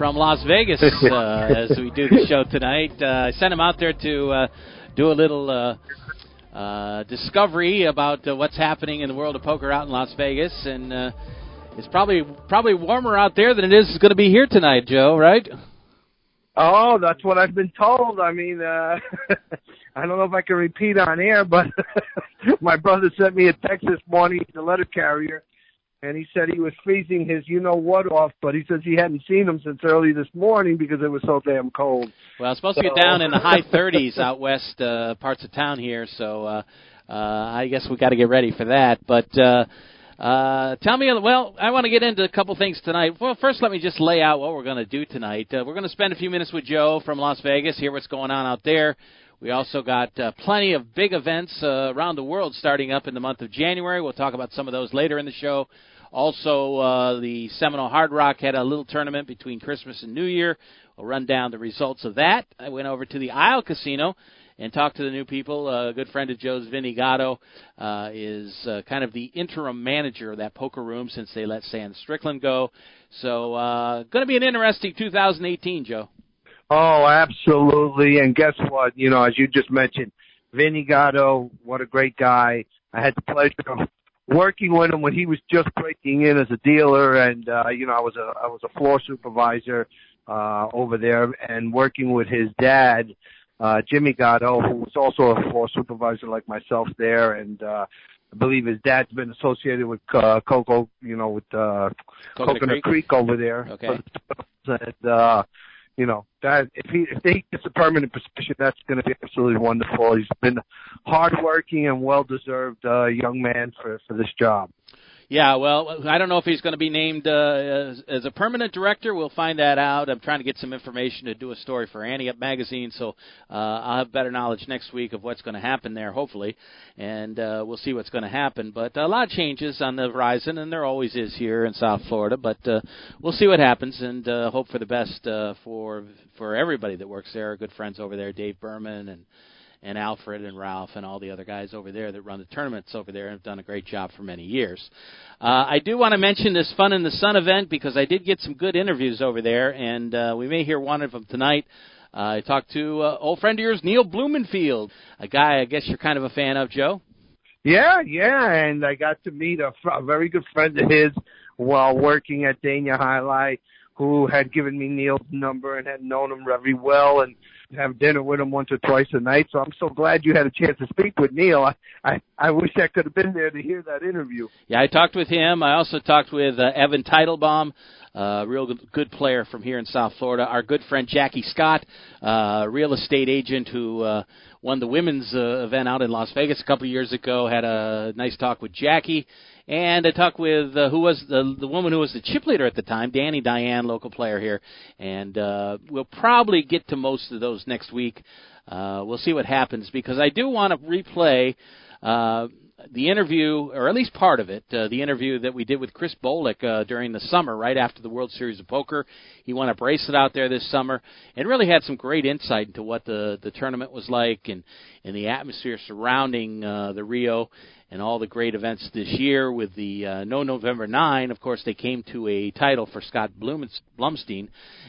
from Las Vegas uh, as we do the show tonight. Uh, I sent him out there to uh, do a little uh, uh, discovery about uh, what's happening in the world of poker out in Las Vegas, and uh, it's probably probably warmer out there than it is going to be here tonight, Joe. Right? Oh, that's what I've been told. I mean, uh, I don't know if I can repeat on air, but my brother sent me a text this morning, the letter carrier, and he said he was freezing his you know what off, but he says he hadn't seen him since early this morning because it was so damn cold. Well, it's supposed to get down in the high 30s out west uh, parts of town here, so uh, uh, I guess we got to get ready for that. But uh, uh, tell me, well, I want to get into a couple things tonight. Well, first, let me just lay out what we're going to do tonight. Uh, we're going to spend a few minutes with Joe from Las Vegas, hear what's going on out there. We also got uh, plenty of big events uh, around the world starting up in the month of January. We'll talk about some of those later in the show. Also, uh, the Seminole Hard Rock had a little tournament between Christmas and New Year. We'll run down the results of that. I went over to the Isle Casino and talked to the new people. Uh, a good friend of Joe's, Vinny Gatto, uh, is uh, kind of the interim manager of that poker room since they let Sam Strickland go. So, uh, going to be an interesting 2018, Joe. Oh, absolutely. And guess what? You know, as you just mentioned, Vinny Gatto, what a great guy. I had the pleasure of working with him when he was just breaking in as a dealer and uh you know I was a I was a floor supervisor uh over there and working with his dad uh Jimmy Gatto who was also a floor supervisor like myself there and uh I believe his dad's been associated with uh Coco, you know, with uh Coconut Coconut Creek? Creek over there. Okay. And uh you know that if he if he gets a permanent position, that's going to be absolutely wonderful. He's been hardworking and well deserved uh, young man for for this job. Yeah, well, I don't know if he's going to be named uh, as, as a permanent director. We'll find that out. I'm trying to get some information to do a story for Ante Up Magazine, so uh, I'll have better knowledge next week of what's going to happen there, hopefully, and uh, we'll see what's going to happen. But a lot of changes on the horizon, and there always is here in South Florida. But uh, we'll see what happens, and uh, hope for the best uh, for for everybody that works there. Good friends over there, Dave Berman and and Alfred and Ralph and all the other guys over there that run the tournaments over there have done a great job for many years. Uh, I do want to mention this Fun in the Sun event because I did get some good interviews over there, and uh, we may hear one of them tonight. Uh, I talked to uh, old friend of yours, Neil Blumenfield, a guy I guess you're kind of a fan of, Joe. Yeah, yeah, and I got to meet a, a very good friend of his while working at Dania Jai-Alai, who had given me Neil's number and had known him very well, and have dinner with him once or twice a night. So I'm so glad you had a chance to speak with Neil. I I, I wish I could have been there to hear that interview. Yeah, I talked with him. I also talked with uh, Evan Teitelbaum, uh, real good, good player from here in South Florida. Our good friend Jackie Scott, uh, real estate agent who uh, won the women's uh, event out in Las Vegas a couple of years ago. Had a nice talk with Jackie. And I talked with uh, who was the the woman who was the chip leader at the time, Danny Diane, local player here, and uh, we'll probably get to most of those next week. Uh, we'll see what happens because I do want to replay uh, the interview, or at least part of it, uh, the interview that we did with Chris Bolek uh, during the summer, right after the World Series of Poker. He won a bracelet out there this summer, and really had some great insight into what the the tournament was like and and the atmosphere surrounding uh, the Rio and all the great events this year with the uh, No November 9. Of course, they came to a title for Scott Blumstein,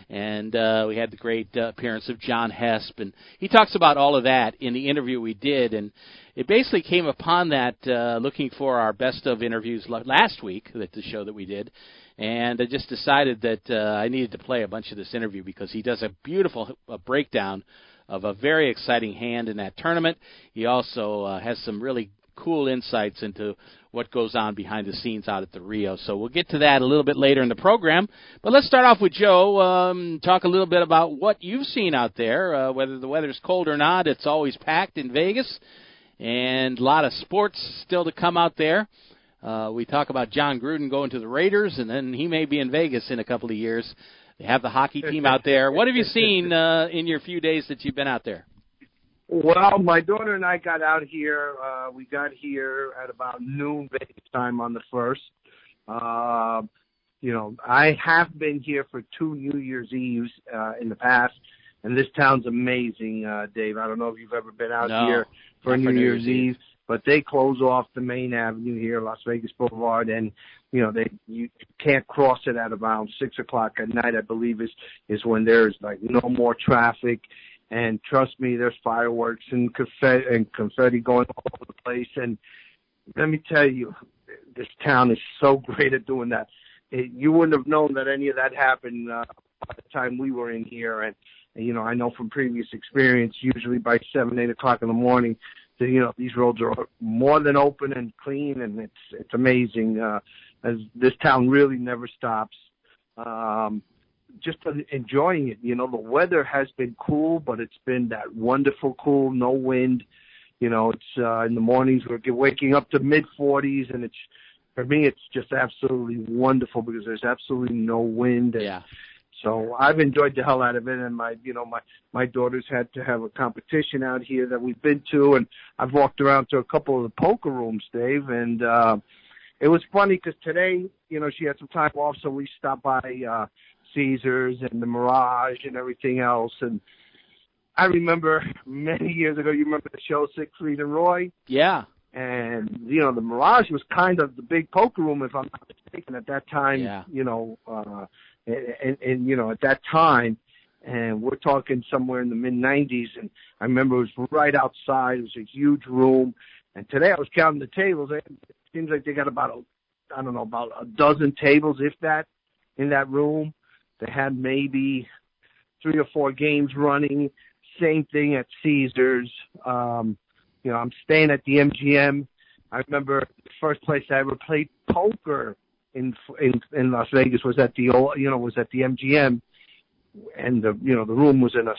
and uh, we had the great uh, appearance of John Hesp, and he talks about all of that in the interview we did, and it basically came upon that uh, looking for our best of interviews last week, that the show that we did, and I just decided that uh, I needed to play a bunch of this interview because he does a beautiful breakdown of a very exciting hand in that tournament. He also uh, has some really cool insights into what goes on behind the scenes out at the Rio. So we'll get to that a little bit later in the program. But let's start off with Joe. Um, talk a little bit about what you've seen out there. Uh, whether the weather's cold or not, it's always packed in Vegas, and a lot of sports still to come out there. Uh, we talk about John Gruden going to the Raiders, and then he may be in Vegas in a couple of years. They have the hockey team out there. What have you seen uh, in your few days that you've been out there? Well, my daughter and I got out here. Uh, we got here at about noon Vegas time on the first. Uh, you know, I have been here for two New Year's Eves uh, in the past, and this town's amazing, uh, Dave. I don't know if you've ever been out no, here for New, New Year's, Year's Eve, but they close off the main avenue here, Las Vegas Boulevard, and you know they you can't cross it at around six o'clock at night. I believe is is when there's like no more traffic and trust me, there's fireworks and confetti and confetti going all over the place. And let me tell you, this town is so great at doing that. It, you wouldn't have known that any of that happened uh, by the time we were in here. And, you know, I know from previous experience, usually by seven, eight o'clock in the morning, the, you know, these roads are more than open and clean, and it's it's amazing. Uh, as this town really never stops. Um, just enjoying it. You know, the weather has been cool, but it's been that wonderful cool, no wind. You know, it's uh, in the mornings we're waking up to mid 40s, and it's for me it's just absolutely wonderful because there's absolutely no wind. And yeah. So I've enjoyed the hell out of it, and my, you know, my my daughters had to have a competition out here that we've been to, and I've walked around to a couple of the poker rooms, Dave, and uh, it was funny because today, you know, she had some time off, so we stopped by uh, Caesars and the Mirage and everything else. And I remember many years ago, you remember the show Siegfried and Roy? Yeah. And, you know, the Mirage was kind of the big poker room, if I'm not mistaken, at that time, yeah. you know, uh, and, and, and you know, at that time, and we're talking somewhere in the mid 90s. And I remember it was right outside. It was a huge room. And today I was counting the tables. It seems like they got about, a, I don't know, about a dozen tables, if that, in that room. They had maybe three or four games running. Same thing at Caesars. Um, you know, I'm staying at the MGM. I remember the first place I ever played poker in in in Las Vegas was at the you know was at the MGM, and the you know the room was in a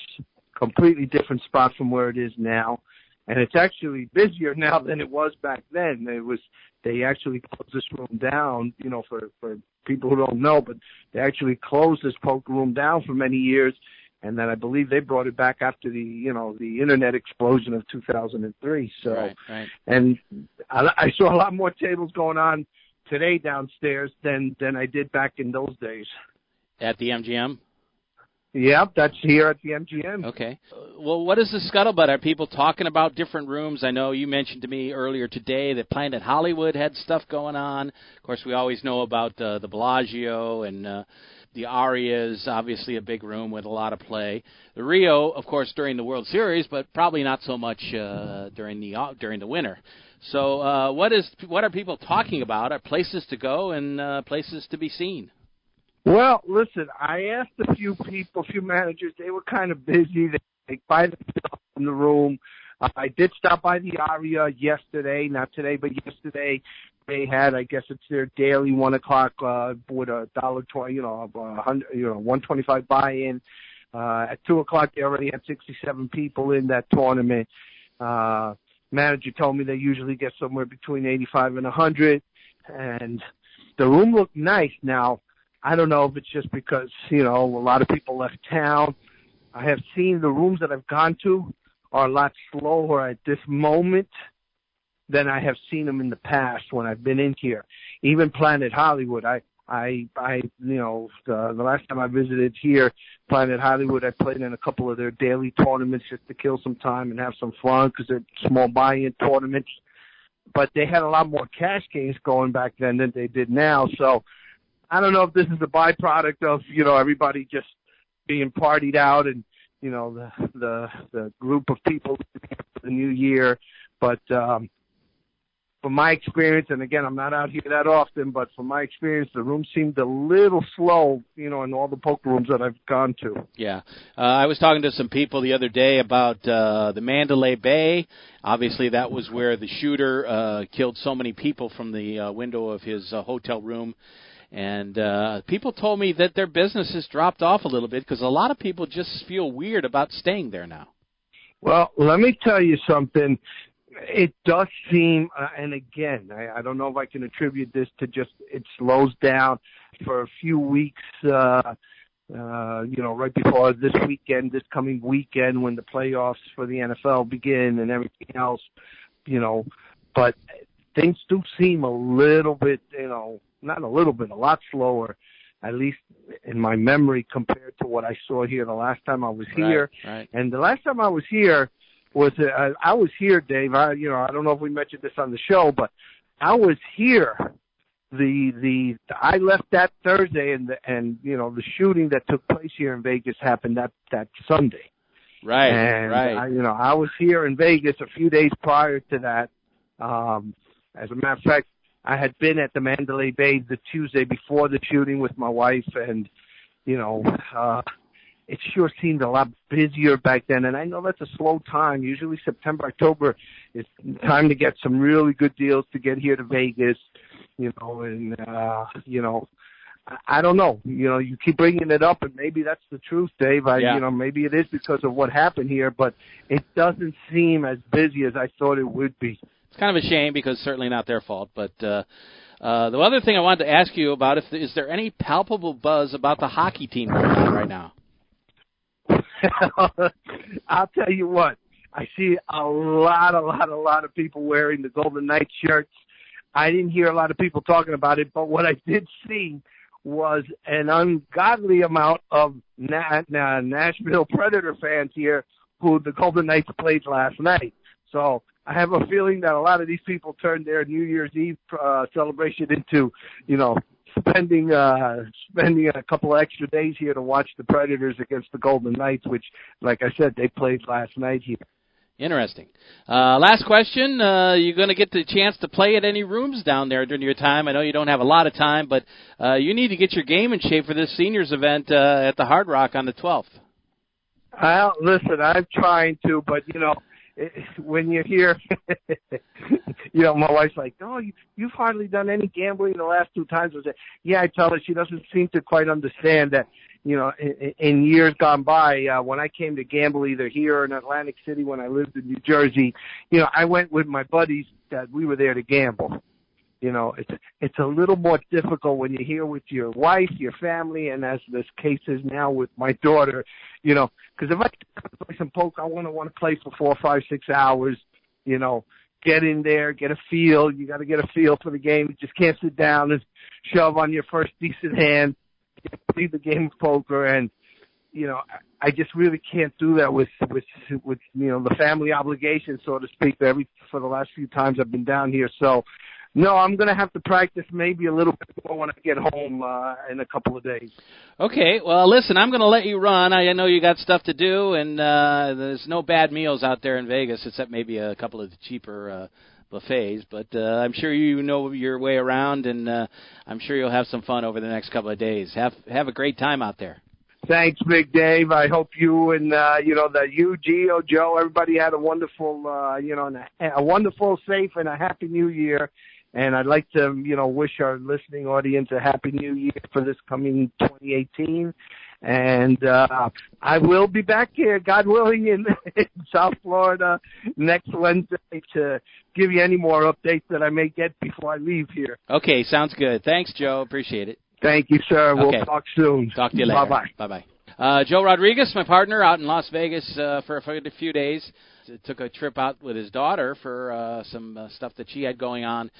completely different spot from where it is now, and it's actually busier now than it was back then. It was they actually closed this room down, you know, for for people who don't know, but they actually closed this poker room down for many years, and then I believe they brought it back after the you know the internet explosion of 2003. So, right, right. and I, I saw a lot more tables going on today downstairs than than I did back in those days. At the MGM. Yep, that's here at the MGM. Okay. Well, what is the scuttlebutt? Are people talking about different rooms? I know you mentioned to me earlier today that Planet Hollywood had stuff going on. Of course, we always know about uh, the Bellagio and uh, the Aria is obviously a big room with a lot of play. The Rio, of course, during the World Series, but probably not so much uh, during the uh, during the winter. So, uh, what is what are people talking about? Are places to go and uh, places to be seen? Well, listen, I asked a few people, a few managers. They were kind of busy. They, they by themselves in the room. Uh, I did stop by the Aria yesterday, not today, but yesterday. They had, I guess it's their daily one o'clock uh, with a dollar twenty, you know, hundred, you know, one twenty-five buy-in. Uh, at two o'clock, they already had sixty-seven people in that tournament. Uh, manager told me they usually get somewhere between eighty-five and a hundred, and the room looked nice. Now I don't know if it's just because, you know, a lot of people left town. I have seen the rooms that I've gone to are a lot slower at this moment than I have seen them in the past when I've been in here. Even Planet Hollywood, I, I, I, you know, the, the last time I visited here, Planet Hollywood, I played in a couple of their daily tournaments just to kill some time and have some fun because they're small buy-in tournaments. But they had a lot more cash games going back then than they did now. So I don't know if this is a byproduct of you know everybody just being partied out and you know the the the group of people for the new year, but um, from my experience, and again, I'm not out here that often, but from my experience, the room seemed a little slow, you know, in all the poker rooms that I've gone to. Yeah, uh, I was talking to some people the other day about uh, the Mandalay Bay. Obviously, that was where the shooter uh, killed so many people from the uh, window of his uh, hotel room and uh, people told me that their business has dropped off a little bit because a lot of people just feel weird about staying there now. Well, let me tell you something. It does seem, uh, and again, I, I don't know if I can attribute this to just it slows down for a few weeks. Uh, uh, you know, right before this weekend, this coming weekend when the playoffs for the NFL begin and everything else, you know, but things do seem a little bit, you know, not a little bit, a lot slower, at least in my memory compared to what I saw here the last time I was here. Right, right. And the last time I was here was, uh, I was here, Dave. I, you know, I don't know if we mentioned this on the show, but I was here the the I left that Thursday and the, and you know the shooting that took place here in Vegas happened that that Sunday. Right, and right. I, you know I was here in Vegas a few days prior to that. Um, as a matter of fact, I had been at the Mandalay Bay the Tuesday before the shooting with my wife, and you know uh, it sure seemed a lot busier back then. And I know that's a slow time. Usually September October is time to get some really good deals to get here to Vegas you know, and uh, you know, I, don't know. You know, you keep bringing it up, and maybe that's the truth, Dave. I, Yeah. you know, maybe it is because of what happened here, but it doesn't seem as busy as I thought it would be. It's kind of a shame because certainly not their fault. But uh, uh, the other thing I wanted to ask you about if is there any palpable buzz about the hockey team right now? I'll tell you what. I see a lot, a lot, a lot of people wearing the Golden Knights shirts. I didn't hear a lot of people talking about it, but what I did see was an ungodly amount of Na- Na- Nashville Predator fans here who the Golden Knights played last night. So I have a feeling that a lot of these people turned their New Year's Eve uh, celebration into, you know, spending uh spending a couple of extra days here to watch the Predators against the Golden Knights, which, like I said, they played last night here. Interesting. Uh, last question. Uh, you're going to get the chance to play at any rooms down there during your time? I know you don't have a lot of time, but uh, you need to get your game in shape for this seniors event uh, at the Hard Rock on the 12th. Well, listen, I'm trying to, but you know, it, when you hear, you know, my wife's like, "Oh, you, you've hardly done any gambling the last two times." I said, "Yeah." I tell her she doesn't seem to quite understand that. You know, in, in years gone by, uh, when I came to gamble either here or in Atlantic City when I lived in New Jersey, you know, I went with my buddies that we were there to gamble. You know, it's it's a little more difficult when you're here with your wife, your family, and as this case is now with my daughter. You know, because if I play some poker, I want to want to play for four, five, six hours. You know, get in there, get a feel. You got to get a feel for the game. You just can't sit down and shove on your first decent hand. Play the game of poker, and you know, I I just really can't do that with with with you know the family obligation, so to speak. Every for the last few times I've been down here, so no, I'm going to have to practice maybe a little bit more when I get home uh, in a couple of days. Okay, well, listen, I'm going to let you run. I know you got stuff to do, and uh, there's no bad meals out there in Vegas, except maybe a couple of the cheaper uh, buffets. But uh, I'm sure you know your way around, and uh, I'm sure you'll have some fun over the next couple of days. Have have a great time out there. Thanks, Big Dave. I hope you and uh, you know the you, Gio, Joe, everybody had a wonderful, uh, you know, and a, a wonderful, safe, and a happy New Year. And I'd like to, you know, wish our listening audience a happy New Year for this coming 2018. And uh, I will be back here, God willing, in, in South Florida next Wednesday to give you any more updates that I may get before I leave here. Okay, sounds good. Thanks, Joe. Appreciate it. Thank you, sir. Okay. We'll talk soon. Talk to you later. Bye bye. Bye bye. Uh, Joe Rodriguez, my partner, out in Las Vegas uh, for, for a few days. Took a trip out with his daughter for uh, some uh, stuff that she had going on,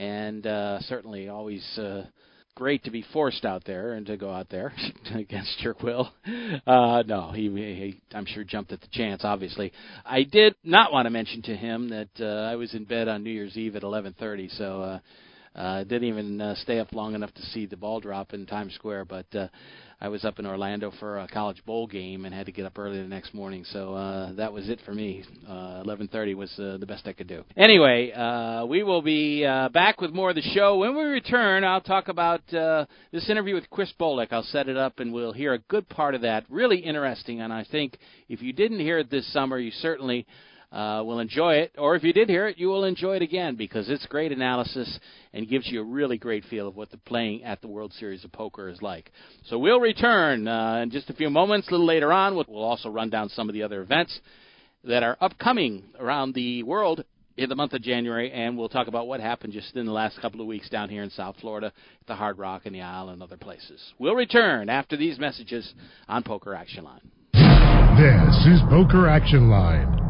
and uh, certainly always uh, great to be forced out there and to go out there against your will. Uh, no, he, he, I'm sure jumped at the chance. Obviously, I did not want to mention to him that uh, I was in bed on New Year's Eve at 11:30, so. Uh, uh, didn't even uh, stay up long enough to see the ball drop in Times Square, but uh, I was up in Orlando for a college bowl game and had to get up early the next morning. So uh, that was it for me. Uh, 11:30 was uh, the best I could do. Anyway, uh, we will be uh, back with more of the show when we return. I'll talk about uh, this interview with Chris Bolek. I'll set it up and we'll hear a good part of that. Really interesting, and I think if you didn't hear it this summer, you certainly uh, will enjoy it. Or if you did hear it, you will enjoy it again because it's great analysis and gives you a really great feel of what the playing at the World Series of Poker is like. So we'll return uh, in just a few moments. A little later on, we'll also run down some of the other events that are upcoming around the world in the month of January, and we'll talk about what happened just in the last couple of weeks down here in South Florida at the Hard Rock and the Isle and other places. We'll return after these messages on Poker Action Line. This is Poker Action Line.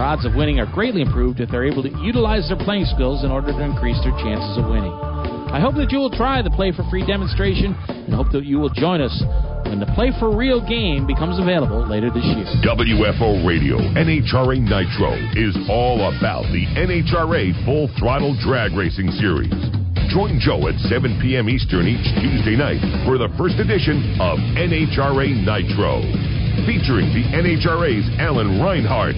Their odds of winning are greatly improved if they're able to utilize their playing skills in order to increase their chances of winning. I hope that you will try the Play for Free demonstration and hope that you will join us when the Play for Real game becomes available later this year. WFO Radio NHRA Nitro is all about the NHRA Full Throttle Drag Racing Series. Join Joe at 7 p.m. Eastern each Tuesday night for the first edition of NHRA Nitro, featuring the NHRA's Alan Reinhart.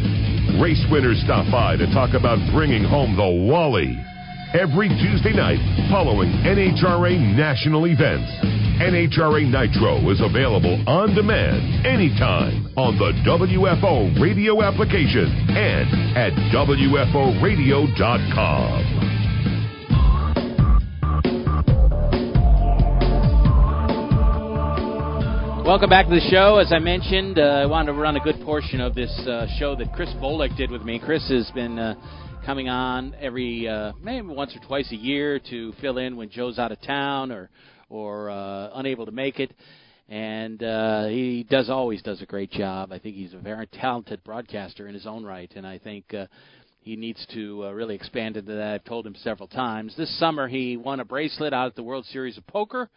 Race winners stop by to talk about bringing home the Wally. Every Tuesday night following NHRA national events. NHRA Nitro is available on demand anytime on the WFO radio application and at WFOradio.com. Welcome back to the show. As I mentioned, uh, I wanted to run a good portion of this uh, show that Chris Bolek did with me. Chris has been uh, coming on every uh, maybe once or twice a year to fill in when Joe's out of town or or uh, unable to make it. And uh, he does always does a great job. I think he's a very talented broadcaster in his own right, and I think he needs to really expand into that. I've told him several times. This summer, he won a bracelet out at the World Series of Poker.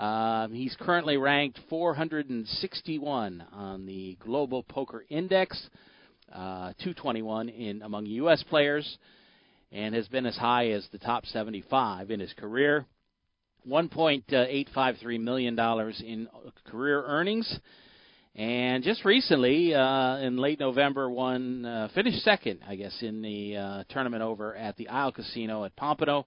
Um, he's currently ranked 461 on the Global Poker Index, uh, 221 in among U.S. players, and has been as high as the top 75 in his career. 1.853 million dollars in career earnings, and just recently, uh, in late November, won uh, finished second, I guess, in the uh, tournament over at the Isle Casino at Pompano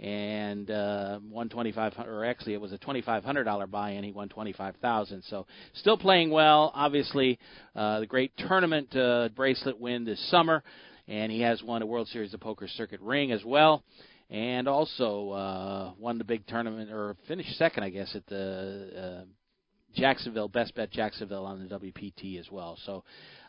and uh, won twenty five hundred. Or actually, it was a twenty five hundred dollar buy-in. He won twenty five thousand. So still playing well. Obviously, uh, the great tournament uh, bracelet win this summer, and he has won a World Series of Poker circuit ring as well. And also uh, won the big tournament, or finished second, I guess, at the uh, Jacksonville Best Bet Jacksonville on the WPT as well. So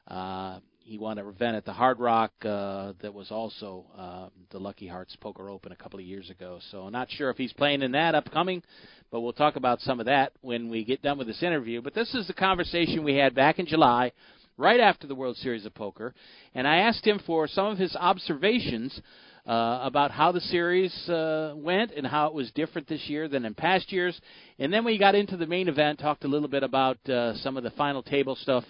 uh, he won an event at the Hard Rock uh, that was also uh, the Lucky Hearts Poker Open a couple of years ago. So not sure if he's playing in that upcoming, but we'll talk about some of that when we get done with this interview. But this is the conversation we had back in July, right after the World Series of Poker, and I asked him for some of his observations. Uh, about how the series uh, went and how it was different this year than in past years. And then we got into the main event, talked a little bit about uh, some of the final table stuff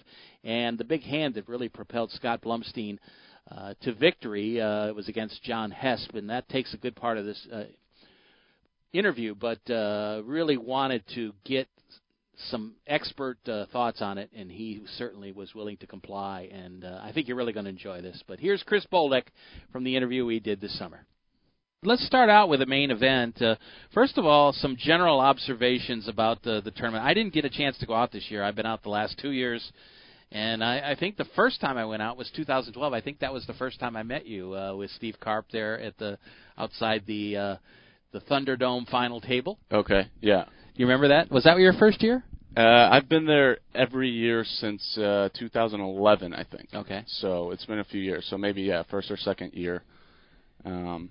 and the big hand that really propelled Scott Blumstein uh, to victory uh, was against John Hesp, and that takes a good part of this uh, interview. But uh, really wanted to get some expert uh, thoughts on it, and he certainly was willing to comply. And uh, I think you're really going to enjoy this. But here's Chris Bolek from the interview we did this summer. let's start out with the main event. Uh, first of all, some general observations about the the tournament. I didn't get a chance to go out this year. I've been out the last two years, and I, I think the first time I went out was 2012. I think that was the first time I met you uh, with Steve Carp there at the outside the uh, the Thunderdome final table. Okay, yeah. You remember that? Was that your first year? Uh, I've been there every year since uh, 2011, I think. Okay. So it's been a few years. So maybe yeah, first or second year. Um,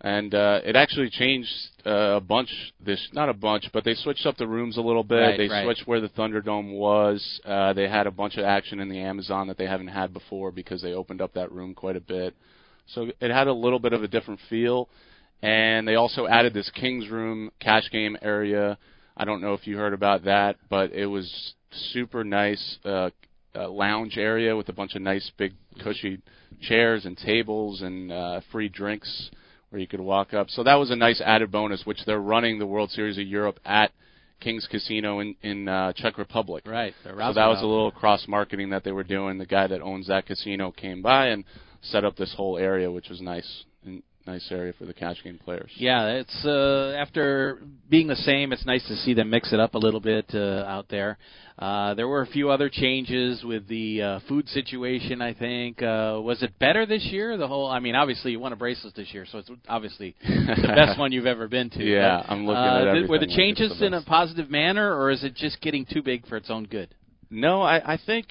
and uh, it actually changed uh, a bunch. This not a bunch, but they switched up the rooms a little bit. Right, they right. switched where the Thunderdome was. Uh, they had a bunch of action in the Amazon that they haven't had before because they opened up that room quite a bit. So it had a little bit of a different feel. And they also added this King's Room cash game area. I don't know if you heard about that, but it was super nice uh, uh, lounge area with a bunch of nice big cushy chairs and tables and uh, free drinks where you could walk up. So that was a nice added bonus, which they're running the World Series of Europe at King's Casino in in uh, Czech Republic. Right. So that was a little cross marketing that they were doing. The guy that owns that casino came by and set up this whole area, which was nice. Nice area for the cash game players. Yeah, it's uh, after being the same, it's nice to see them mix it up a little bit uh, out there. Uh, there were a few other changes with the uh, food situation. I think uh, was it better this year? The whole, I mean, obviously you won a bracelet this year, so it's obviously the best one you've ever been to. Yeah, but, I'm looking uh, at th- everything Were the like changes the in a positive manner, or is it just getting too big for its own good? No, I, I think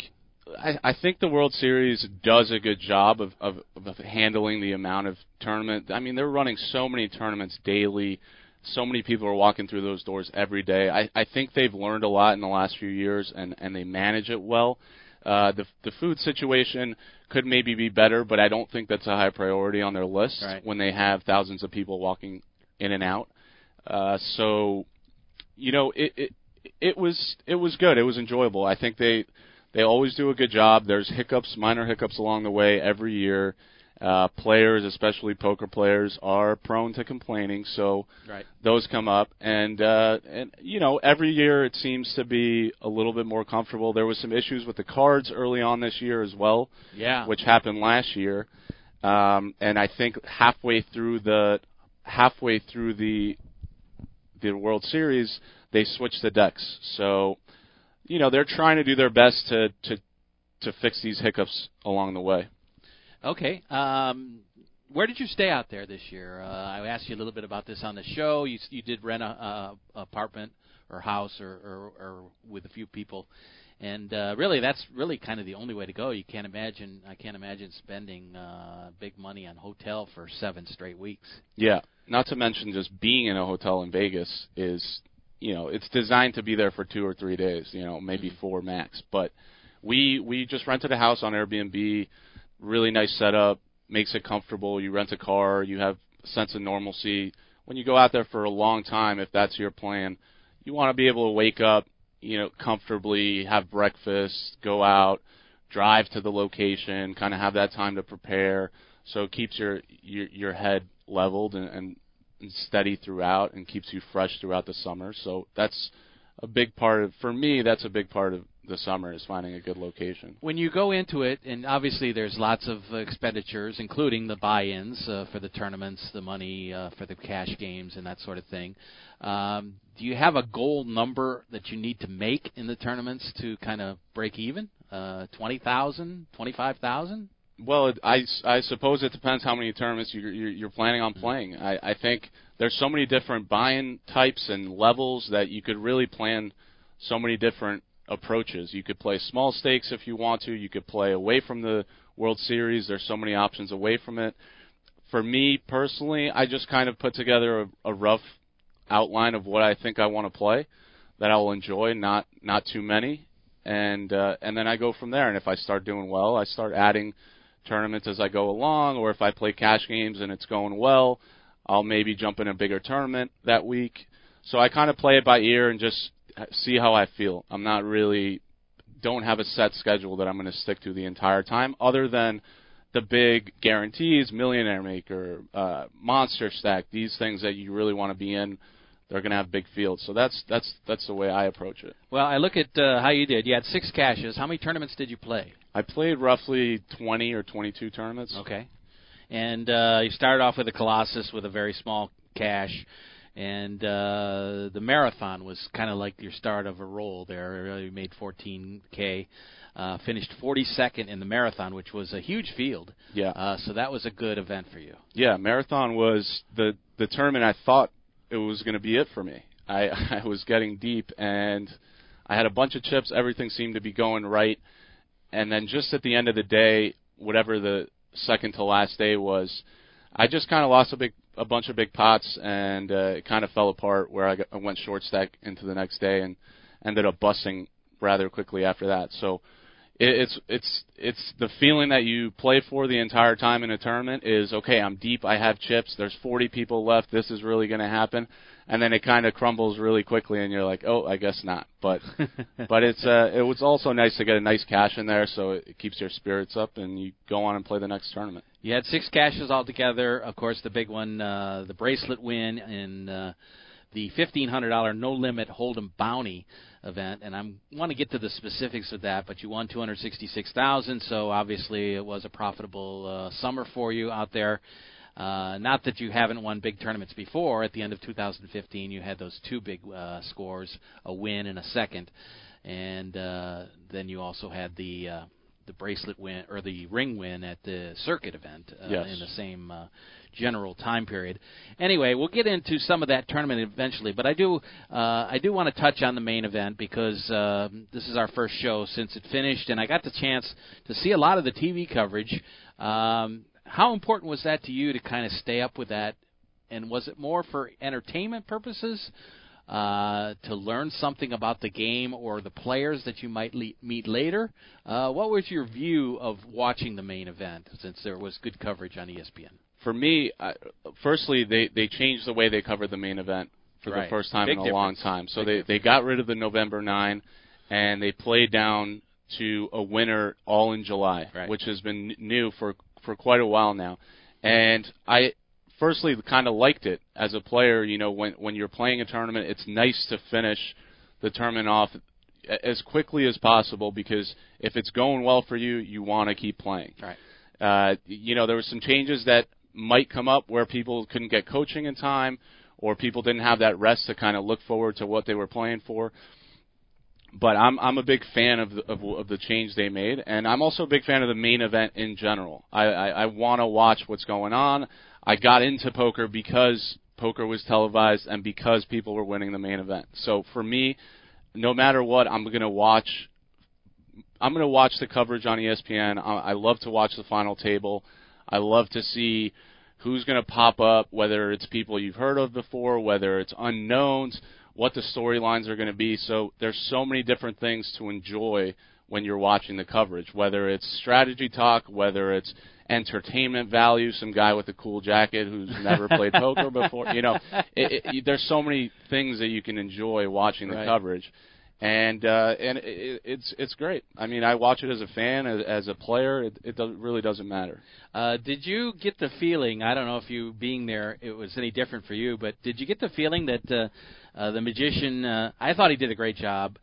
I, I think the World Series does a good job of, of, of handling the amount of tournament. I mean, they're running so many tournaments daily. So many people are walking through those doors every day. I, I think they've learned a lot in the last few years, and and they manage it well. Uh, the the food situation could maybe be better, but I don't think that's a high priority on their list Right. when they have thousands of people walking in and out. Uh, so, you know, it, it it was it was good. It was enjoyable. I think they they always do a good job. There's hiccups, minor hiccups along the way every year. Uh, players, especially poker players, are prone to complaining, so Right. those come up. And uh, and you know, every year it seems to be a little bit more comfortable. There was some issues with the cards early on this year as well, Yeah. which happened last year. Um, and I think halfway through the halfway through the the World Series, they switched the decks. So, you know, they're trying to do their best to to to fix these hiccups along the way. Okay. Um, where did you stay out there this year? Uh, I asked you a little bit about this on the show. You you did rent a, a apartment or house or, or or with a few people, and uh, really that's really kind of the only way to go. You can't imagine. I can't imagine spending uh, big money on hotel for seven straight weeks. Yeah. Not to mention just being in a hotel in Vegas is, you know, it's designed to be there for two or three days, you know, maybe mm-hmm. four max. But we we just rented a house on Airbnb, really nice setup, makes it comfortable. You rent a car, you have a sense of normalcy. When you go out there for a long time, if that's your plan, you want to be able to wake up, you know, comfortably, have breakfast, go out, drive to the location, kind of have that time to prepare. So it keeps your your, your head leveled and, and, and steady throughout, and keeps you fresh throughout the summer. So that's a big part of for me. That's a big part of the summer is finding a good location. When you go into it, and obviously there's lots of expenditures, including the buy-ins uh, for the tournaments, the money uh, for the cash games, and that sort of thing. Um, do you have a goal number that you need to make in the tournaments to kind of break even? Uh, twenty thousand, twenty-five thousand? Well, I, I suppose it depends how many tournaments you're, you're planning on playing. I, I think there's so many different buy-in types and levels that you could really plan so many different approaches. You could play small stakes if you want to. You could play away from the World Series. There's so many options away from it. For me personally, I just kind of put together a, a rough outline of what I think I want to play that I will enjoy, not not too many, and uh, and then I go from there. And if I start doing well, I start adding tournaments as I go along, or if I play cash games and it's going well, I'll maybe jump in a bigger tournament that week. So I kind of play it by ear and just see how I feel. I'm not really don't have a set schedule that I'm going to stick to the entire time, other than the big guarantees, Millionaire Maker, uh, Monster Stack, these things that you really want to be in. They're going to have big fields, so that's that's that's the way I approach it. Well, I look at uh, how you did. You had six cashes. How many tournaments did you play? I played roughly 20 or 22 tournaments. Okay. and uh, you started off with a Colossus with a very small cash, and uh, the marathon was kind of like your start of a roll there. You made 14k. Uh, finished 42nd in the marathon, which was a huge field. Yeah. Uh, so that was a good event for you. Yeah, marathon was the the tournament I thought it was going to be it for me. I I was getting deep and I had a bunch of chips. Everything seemed to be going right, and then just at the end of the day, whatever the second to last day was, I just kind of lost a big a bunch of big pots and uh, it kind of fell apart where I, got, I went short stack into the next day and ended up busting rather quickly after that. So it's it's it's the feeling that you play for the entire time in a tournament is okay. I'm deep. I have chips. There's 40 people left. This is really going to happen, and then it kind of crumbles really quickly, and you're like, oh, I guess not. But but it's uh, it was also nice to get a nice cash in there, so it keeps your spirits up, and you go on and play the next tournament. You had six cashes altogether. Of course, the big one, uh, the bracelet win in uh, the $1,500 no limit Hold'em bounty event, and I want to get to the specifics of that. But you won 266,000, so obviously it was a profitable uh, summer for you out there. Uh, not that you haven't won big tournaments before. At the end of 2015, you had those two big uh, scores, a win and a second, and uh, then you also had the uh, the bracelet win or the ring win at the circuit event uh, yes. in the same uh, general time period. Anyway, we'll get into some of that tournament eventually, but I do uh, I do want to touch on the main event because uh, this is our first show since it finished, and I got the chance to see a lot of the TV coverage. Um, how important was that to you to kind of stay up with that? And was it more for entertainment purposes? uh, to learn something about the game or the players that you might le- meet later. Uh, what was your view of watching the main event since there was good coverage on ESPN? For me, uh, firstly, they they changed the way they covered the main event for right. the first time Big in a difference. long time. So Big they difference. they got rid of the November nine, and they played down to a winner all in July, Right. which has been new for for quite a while now. And I firstly kind of liked it as a player. You know, when when you're playing a tournament, it's nice to finish the tournament off as quickly as possible because if it's going well for you, you want to keep playing. Right. Uh, you know, there were some changes that might come up where people couldn't get coaching in time, or people didn't have that rest to kind of look forward to what they were playing for. But I'm I'm a big fan of the, of, of the change they made, and I'm also a big fan of the main event in general. I I, I want to watch what's going on. I got into poker because poker was televised and because people were winning the main event. So for me, no matter what, I'm to watch I'm to watch the coverage on ESPN. I, I love to watch the final table. I love to see who's going to pop up, whether it's people you've heard of before, whether it's unknowns, what the storylines are going to be. So there's so many different things to enjoy when you're watching the coverage, whether it's strategy talk, whether it's entertainment value, some guy with a cool jacket who's never played poker before. You know, it, it, there's so many things that you can enjoy watching the Right. coverage and uh, and it, it's it's great. I mean, I watch it as a fan, as, as a player. It, it really doesn't matter. Uh, did you get the feeling? I don't know if you being there, it was any different for you, but did you get the feeling that uh, uh, the magician? Uh, I thought he did a great job,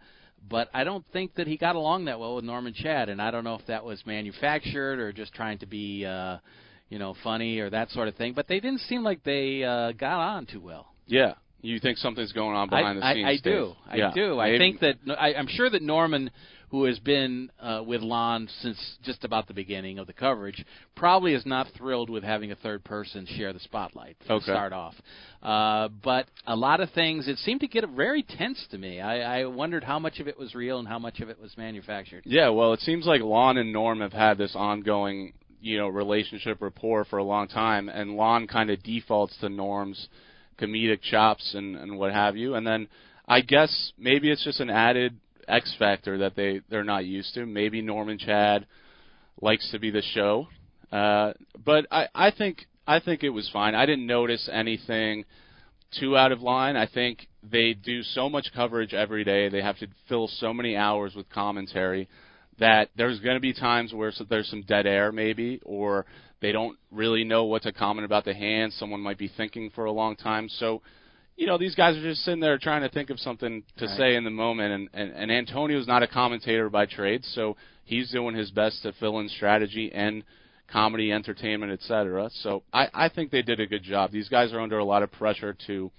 but I don't think that he got along that well with Norman Chad, and I don't know if that was manufactured or just trying to be, uh, you know, funny or that sort of thing. But they didn't seem like they uh, got on too well. Yeah, you think something's going on behind I, the scenes? I, I do. I Yeah. do. I think that I, I'm sure that Norman, who has been uh, with Lon since just about the beginning of the coverage, probably is not thrilled with having a third person share the spotlight to Okay. start off. Uh, but a lot of things, it seemed to get very tense to me. I, I wondered how much of it was real and how much of it was manufactured. Yeah, well, it seems like Lon and Norm have had this ongoing, you know, relationship rapport for a long time, and Lon kind of defaults to Norm's comedic chops and and what have you, and then I guess maybe it's just an added X factor that they they're not used to. Maybe Norman Chad likes to be the show, uh, but I I think I think it was fine. I didn't notice anything too out of line. I think they do so much coverage every day. They have to fill so many hours with commentary that there's going to be times where there's some dead air maybe or they don't really know what to comment about the hand. Someone might be thinking for a long time. So, you know, these guys are just sitting there trying to think of something to Right. say in the moment and, and and Antonio's not a commentator by trade, so he's doing his best to fill in strategy and comedy, entertainment, etc. So I, I think they did a good job. These guys are under a lot of pressure to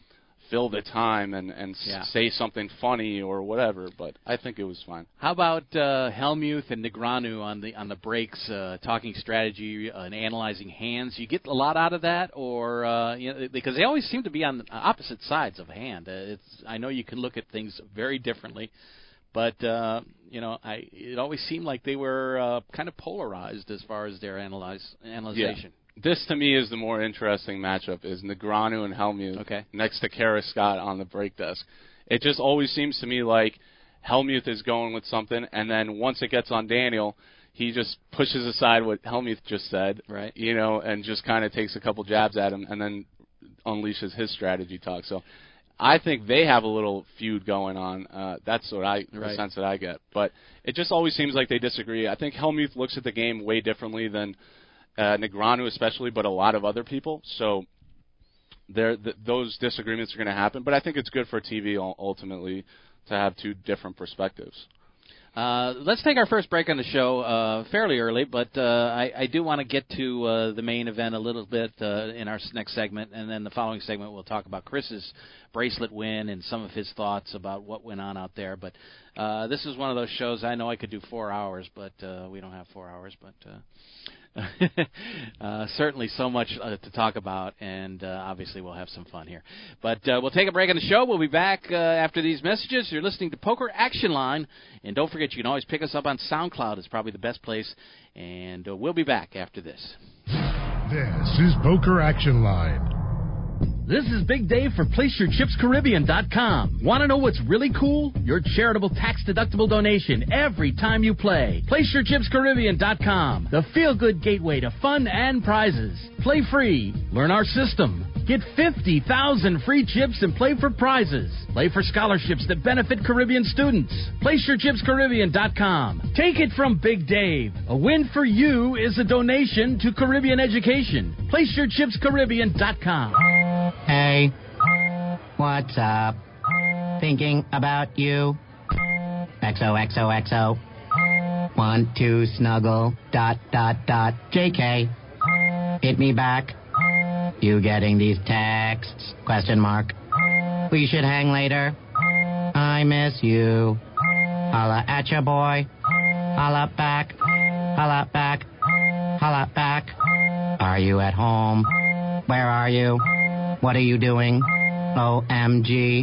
fill the time and and Yeah. say something funny or whatever. But I think it was fine. How about uh, Helmuth and Negreanu on the on the breaks, uh, talking strategy uh, and analyzing hands? You get a lot out of that, or uh, you know, because they always seem to be on opposite sides of a hand. Uh, it's I know you can look at things very differently, but uh, you know, I it always seemed like they were uh, kind of polarized as far as their analyze analyzation. This to me is the more interesting matchup: is Negreanu and Helmuth Okay. next to Kara Scott on the break desk. It just always seems to me like Helmuth is going with something, and then once it gets on Daniel, he just pushes aside what Helmuth just said, Right. You know, and just kind of takes a couple jabs at him, and then unleashes his strategy talk. So. I think they have a little feud going on. Uh, that's what I the Right. sense that I get. But it just always seems like they disagree. I think Helmuth looks at the game way differently than uh, Negreanu especially, but a lot of other people. So there, th- those disagreements are going to happen. But I think it's good for TV ultimately to have two different perspectives. Uh, let's take our first break on the show uh, fairly early, but uh, I, I do want to get to uh, the main event a little bit uh, in our next segment, and then the following segment we'll talk about Chris's bracelet win and some of his thoughts about what went on out there. But uh, this is one of those shows I know I could do four hours, but we don't have four hours. But uh, certainly so much uh, to talk about, and uh, obviously we'll have some fun here. But uh, we'll take a break on the show. We'll be back uh, after these messages. You're listening to Poker Action Line, and don't forget you can always pick us up on SoundCloud. It's probably the best place, and we'll be back after this. This is Poker Action Line. This is Big Dave for PlaceYourChipsCaribbean.com. Want to know what's really cool? Your charitable tax-deductible donation every time you play. PlaceYourChipsCaribbean.com. The feel-good gateway to fun and prizes. Play free. Learn our system. Get 50,000 free chips and play for prizes. Play for scholarships that benefit Caribbean students. PlaceYourChipsCaribbean.com. Take it from Big Dave. A win for you is a donation to Caribbean education. PlaceYourChipsCaribbean.com. Hey, what's up? Thinking about you. XOXOXO. Want to snuggle. Dot dot dot. JK. Hit me back. You getting these texts? Question mark. We should hang later. I miss you. Holla at ya, boy. Holla back. Holla back. Holla back. Are you at home? Where are you? What are you doing? OMG.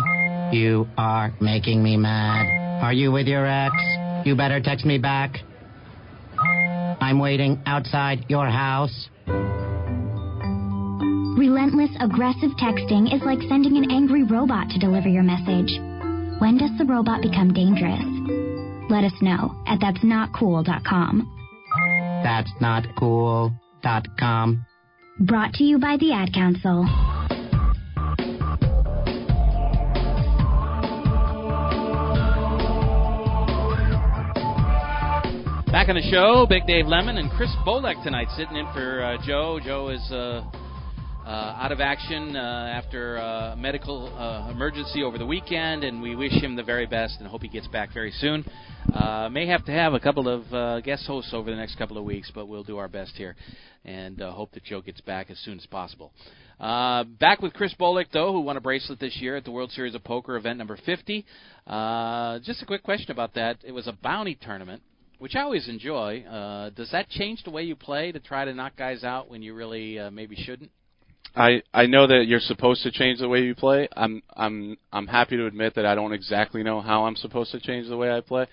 You are making me mad. Are you with your ex? You better text me back. I'm waiting outside your house. Relentless, aggressive texting is like sending an angry robot to deliver your message. When does the robot become dangerous? Let us know at that's not cool.com. That's not cool. Dot com. Brought to you by the Ad Council. Back on the show, Big Dave Lemon and Chris Bolek tonight, sitting in for uh, Joe. Joe is uh, out of action uh, after a medical uh, emergency over the weekend, and we wish him the very best and hope he gets back very soon. Uh, may have to have a couple of uh, guest hosts over the next couple of weeks, but we'll do our best here and uh, hope that Joe gets back as soon as possible. Uh, back with Chris Bolek, though, who won a bracelet this year at the World Series of Poker event number 50. Uh, just a quick question about that. It was a bounty tournament which I always enjoy. Uh, does that change the way you play to try to knock guys out when you really uh, maybe shouldn't? I I know that you're supposed to change the way you play. I'm I'm I'm happy to admit that I don't exactly know how I'm supposed to change the way I play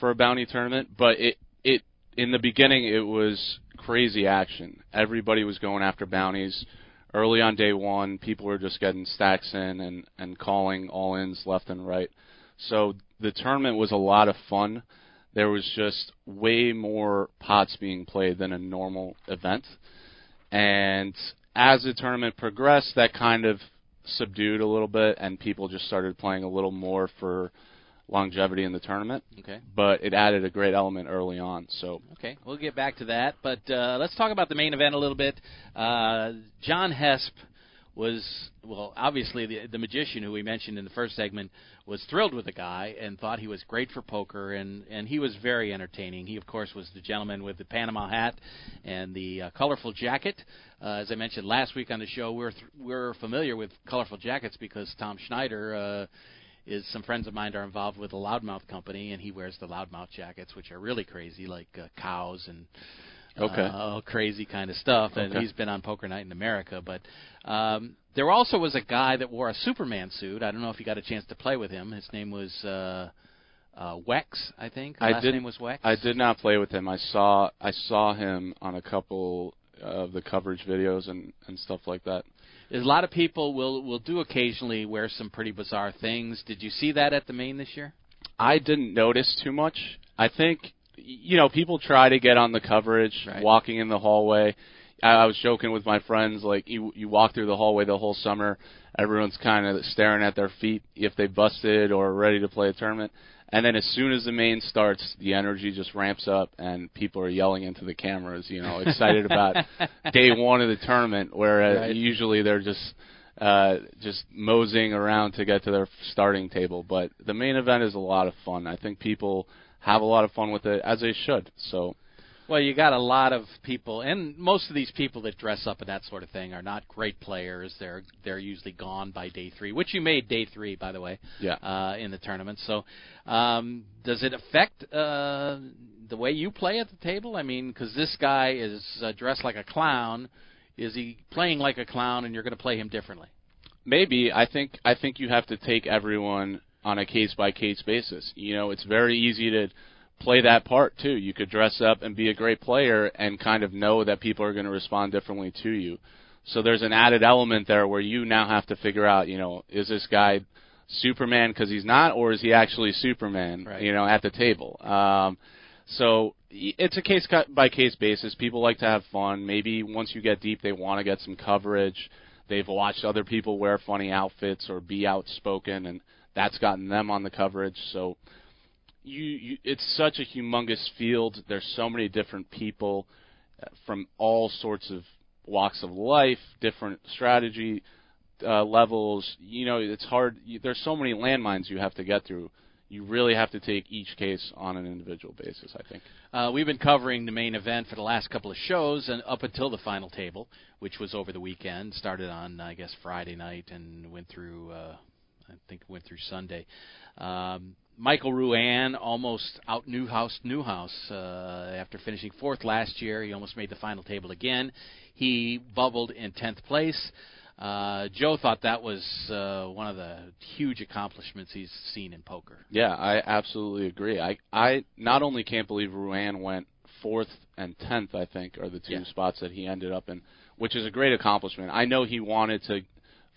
for a bounty tournament, but it it in the beginning it was crazy action. Everybody was going after bounties. Early on day 1, people were just getting stacks in and and calling all ins left and right. So the tournament was a lot of fun. There was just way more pots being played than a normal event. And as the tournament progressed, that kind of subdued a little bit, and people just started playing a little more for longevity in the tournament. Okay. But it added a great element early on. So Okay, we'll get back to that. But uh, let's talk about the main event a little bit. Uh, John Hesp was well, obviously the the magician who we mentioned in the first segment was thrilled with the guy and thought he was great for poker and and he was very entertaining. He of course was the gentleman with the Panama hat and the uh, colorful jacket. Uh, as I mentioned last week on the show, we're th- we're familiar with colorful jackets because Tom Schneider. Uh, is some friends of mine are involved with a loudmouth company, and he wears the loudmouth jackets, which are really crazy, like uh, cows and Okay. uh, crazy kind of stuff. And Okay. he's been on Poker Night in America. But um, there also was a guy that wore a Superman suit. I don't know if you got a chance to play with him. His name was uh, uh, Wex, I think. His I last did- name was Wex. I did not play with him. I saw I saw him on a couple of the coverage videos and and stuff like that. There's a lot of people will will do occasionally wear some pretty bizarre things. Did you see that at the main this year? I didn't notice too much. I think you know people try to get on the coverage Right. walking in the hallway. I, I was joking with my friends like you you walk through the hallway the whole summer, everyone's kind of staring at their feet if they busted or ready to play a tournament. And then as soon as the main starts, the energy just ramps up and people are yelling into the cameras, you know, excited about day one of the tournament, where uh, Right. usually they're just uh, just moseying around to get to their starting table. But the main event is a lot of fun. I think people have a lot of fun with it, as they should. So Well, you got a lot of people, and most of these people that dress up and that sort of thing are not great players. They're they're usually gone by day three, which you made day three, by the way, yeah, uh, in the tournament. So, um, does it affect uh, the way you play at the table? I mean, because this guy is uh, dressed like a clown. Is he playing like a clown, and you're going to play him differently? maybe I think I think you have to take everyone on a case by case basis. You know, it's very easy to play that part too. You could dress up and be a great player and kind of know that people are going to respond differently to you. So there's an added element there where you now have to figure out, you know, is this guy Superman because he's not, or is he actually Superman? Right. You know, at the table. Um, so it's a case by case basis. People like to have fun. Maybe once you get deep, they want to get some coverage. They've watched other people wear funny outfits or be outspoken, and that's gotten them on the coverage. So you, you it's such a humongous field. There's so many different people uh, from all sorts of walks of life, different strategy uh, levels. You know, it's hard. You, there's so many landmines you have to get through. You really have to take each case on an individual basis. I think. Uh, we've been covering the main event for the last couple of shows, and up until the final table, which was over the weekend, started on I guess Friday night and went through. Uh, I think went through Sunday. Um, Michael Ruane almost out Newhouse Newhouse uh, after finishing fourth last year. He almost made the final table again. He bubbled in tenth place. Uh, Joe thought that was uh, one of the huge accomplishments he's seen in poker. Yeah, I absolutely agree. I I not only can't believe Ruane went fourth and tenth. I think are the two Yeah. spots that he ended up in, which is a great accomplishment. I know he wanted to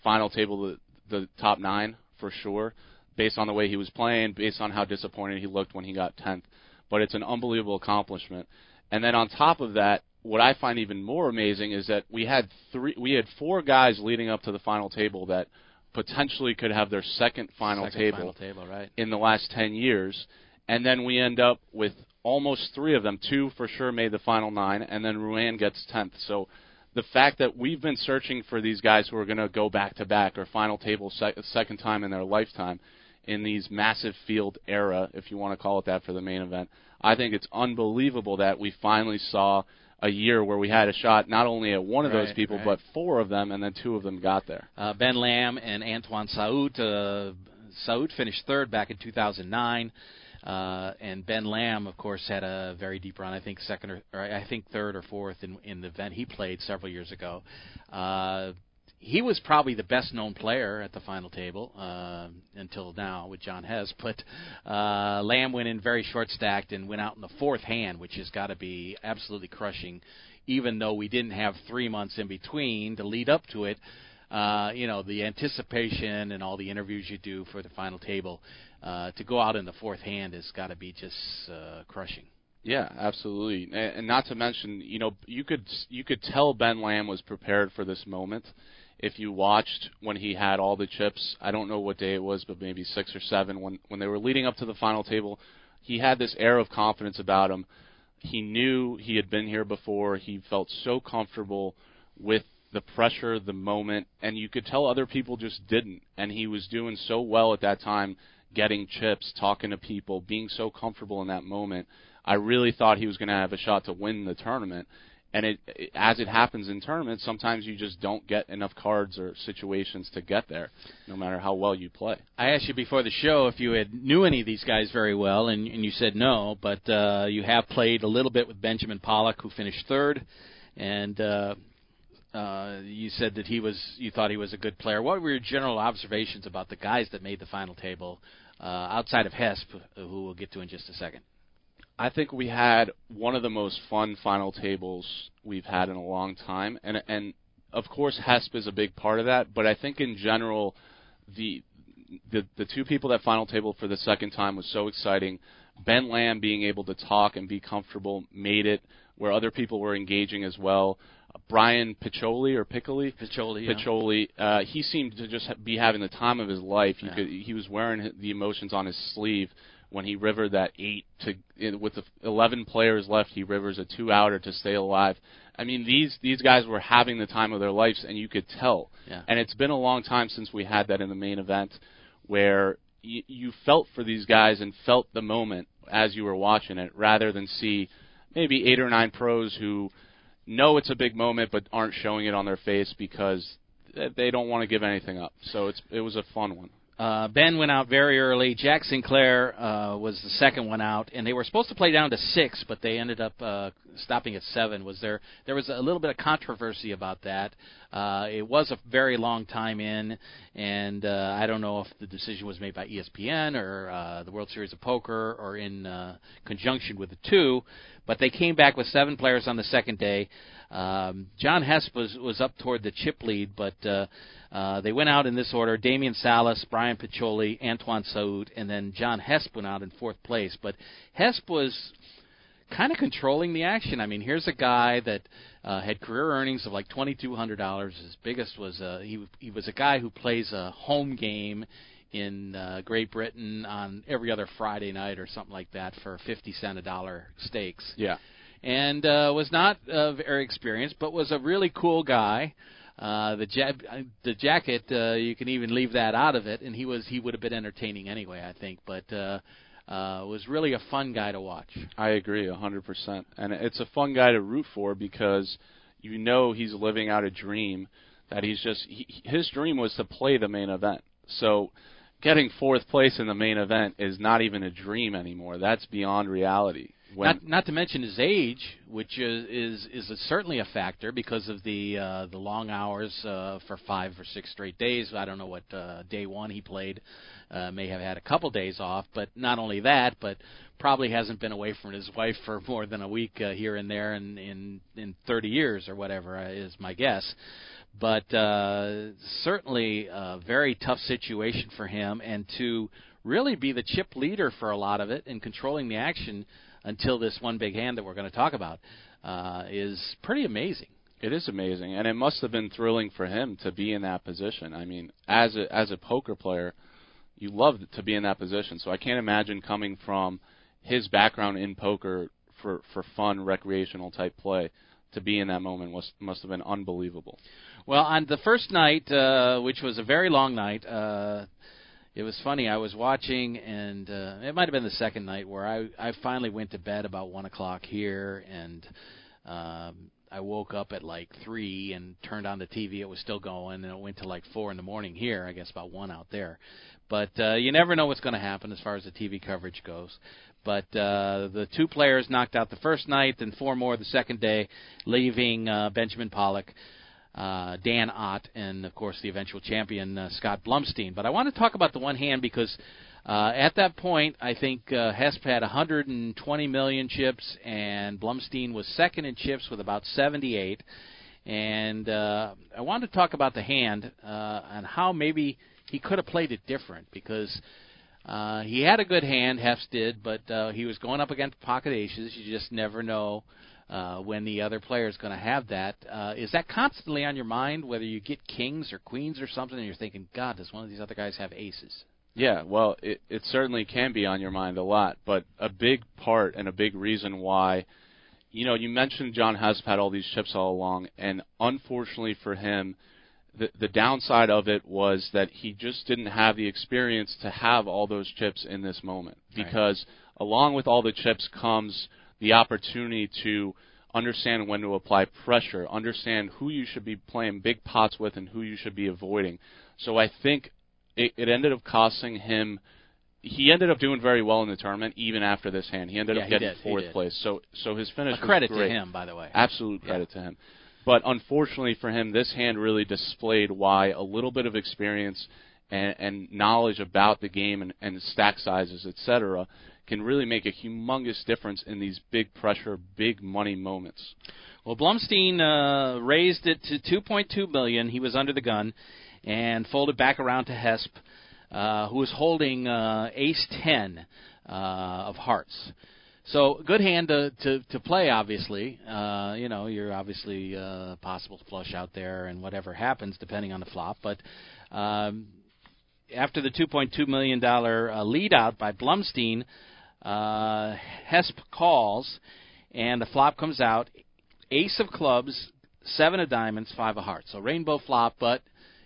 final table the the top nine for sure, based on the way he was playing, based on how disappointed he looked when he got tenth. But it's an unbelievable accomplishment. And then on top of that, what I find even more amazing is that we had three, we had four guys leading up to the final table that potentially could have their second final Second table Final table, right? in the last 10 years. And then we end up with almost three of them. Two for sure made the final nine, and then Ruane gets 10th. So the fact that we've been searching for these guys who are going to go back to back or final table sec- second time in their lifetime in these massive field era, if you want to call it that, for the main event, I think it's unbelievable that we finally saw a year where we had a shot not only at one of those people, right. but four of them, and then two of them got there. Uh, ben Lamb and Antoine Saout. Uh, Saout finished third back in 2009, uh, and Ben Lamb, of course, had a very deep run. I think second or, or I think third or fourth in in the event he played several years ago. Uh, he was probably the best known player at the final table uh, until now with John Hesp, but uh, Lamb went in very short stacked and went out in the fourth hand, which has got to be absolutely crushing. Even though we didn't have three months in between to lead up to it, uh, you know the anticipation and all the interviews you do for the final table uh, to go out in the fourth hand has got to be just uh, crushing. Yeah, absolutely, and, not to mention, you know, you could you could tell Ben Lamb was prepared for this moment if you watched when he had all the chips. I don't know what day it was, but maybe six or seven when when they were leading up to the final table. He had this air of confidence about him. He knew he had been here before. He felt so comfortable with the pressure, the moment, and you could tell other people just didn't. And he was doing so well at that time, getting chips, talking to people, being so comfortable in that moment. I really thought he was going to have a shot to win the tournament. And it, it, as it happens in tournaments, sometimes you just don't get enough cards or situations to get there, no matter how well you play. I asked you before the show if you had knew any of these guys very well, and, and you said no. But uh, you have played a little bit with Benjamin Pollock, who finished third, and uh, uh, you said that he was you thought he was a good player. What were your general observations about the guys that made the final table Uh, outside of Hesp, uh, who we'll get to in just a second? I think we had one of the most fun final tables we've had in a long time, and and of course Hesp is a big part of that. But I think in general, the the the two people that final table for the second time was so exciting. Ben Lamb being able to talk and be comfortable made it where other people were engaging as well. Brian Piccoli or Piccoli, Piccoli, yeah. Piccoli, uh, he seemed to just be having the time of his life. You Yeah. could, he was wearing the emotions on his sleeve when he rivered that eight to with the 11 players left. He rivers a two outer to stay alive. I mean, these these guys were having the time of their lives, and you could tell. Yeah. And it's been a long time since we had that in the main event, where y- you felt for these guys and felt the moment as you were watching it, rather than see maybe eight or nine pros who know it's a big moment but aren't showing it on their face because they don't want to give anything up. So it's it was a fun one. Uh, ben went out very early. Jack Sinclair uh, was the second one out, and they were supposed to play down to six, but they ended up uh, stopping at seven. Was there? There was a little bit of controversy about that. Uh, it was a very long time in, and uh, I don't know if the decision was made by ESPN or uh, the World Series of Poker or in uh, conjunction with the two. But they came back with seven players on the second day. Um, John Hesp was was up toward the chip lead, but uh, uh, they went out in this order: Damian Salas, Brian Piccoli, Antoine Saout, and then John Hesp went out in fourth place. But Hesp was kind of controlling the action. I mean, here's a guy that uh, had career earnings of like twenty two hundred dollars. His biggest was uh, he he was a guy who plays a home game in uh, Great Britain on every other Friday night or something like that for fifty cent a dollar stakes Yeah. And uh, was not uh, very experienced, but was a really cool guy. Uh, the ja- the jacket, uh, you can even leave that out of it, and he was he would have been entertaining anyway, I think. But uh, uh, was really a fun guy to watch. I agree hundred percent, and it's a fun guy to root for because you know he's living out a dream that he's just he, his dream was to play the main event. So getting fourth place in the main event is not even a dream anymore. That's beyond reality. When, Not not to mention his age, which is is is a, certainly a factor because of the uh, the long hours uh, for five or six straight days. I don't know what uh, day one he played. Uh, may have had a couple days off, but not only that, but probably hasn't been away from his wife for more than a week uh, here and there in in in 30 years or whatever uh, is my guess. But uh, certainly a very tough situation for him, and to really be the chip leader for a lot of it and controlling the action until this one big hand that we're going to talk about uh, is pretty amazing. It is amazing, and it must have been thrilling for him to be in that position. I mean, as a as a poker player, you love to be in that position. So I can't imagine coming from his background in poker for for fun, recreational type play to be in that moment was must have been unbelievable. Well, on the first night, uh, which was a very long night, uh, it was funny. I was watching, and uh, it might have been the second night where I I finally went to bed about one o'clock here, and um, I woke up at like three and turned on the TV. It was still going, and it went to like four in the morning here. I guess about one out there. But uh, you never know what's going to happen as far as the TV coverage goes. But uh, the two players knocked out the first night, and four more the second day, leaving uh, Benjamin Pollock uh, Dan Ott, and of course the eventual champion uh, Scott Blumstein. But I want to talk about the one hand because uh, at that point I think uh, Hesp had 120 million chips, and Blumstein was second in chips with about 78. And uh, I wanted to talk about the hand uh, and how maybe he could have played it different because. Uh, he had a good hand, Hesp did, but uh, he was going up against pocket aces. You just never know uh, when the other player is going to have that. Uh, is that constantly on your mind, whether you get kings or queens or something, and you're thinking, God, does one of these other guys have aces? Yeah, well, it, it certainly can be on your mind a lot, but a big part and a big reason why you know, you mentioned John Hesp had all these chips all along, and unfortunately for him, the the downside of it was that he just didn't have the experience to have all those chips in this moment. Because along with all the chips comes the opportunity to understand when to apply pressure, understand who you should be playing big pots with and who you should be avoiding. So I think it, it ended up costing him. He ended up doing very well in the tournament, even after this hand. He ended Yeah, up getting did, fourth place. So, so his finish A was credit to him, by the way. Absolute credit to him. But unfortunately for him, this hand really displayed why a little bit of experience and, and knowledge about the game and, and stack sizes, etc., can really make a humongous difference in these big pressure, big money moments. Well, Blumstein uh, raised it to 2.2 million. He was under the gun, and folded back around to Hesp, uh, who was holding uh, Ace 10 uh, of hearts. So good hand to to, to play. Obviously, uh, you know you're obviously uh, possible flush out there, and whatever happens depending on the flop. But um, after the 2.2 million dollar uh, lead out by Blumstein, uh, Hesp calls, and the flop comes out ace of clubs, seven of diamonds, five of hearts. So rainbow flop, but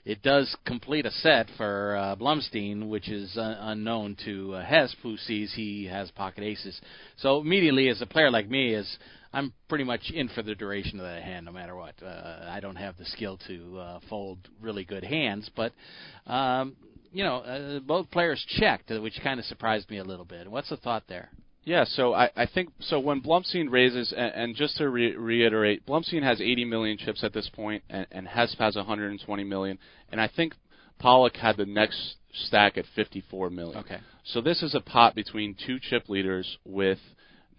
it does complete a set for uh, Blumstein, which is uh, unknown to uh, Hesp, who sees he has pocket aces. So immediately, as a player like me, is I'm pretty much in for the duration of that hand, no matter what. Uh, I don't have the skill to uh, fold really good hands, but um, you know, uh, both players checked, uh, which kind of surprised me a little bit. What's the thought there? Yeah, so I, I think so. When Blumstein raises, and, and just to re- reiterate, Blumstein has 80 million chips at this point, and, and Hesp has 120 million, and I think Pollock had the next stack at 54 million. Okay. So this is a pot between two chip leaders with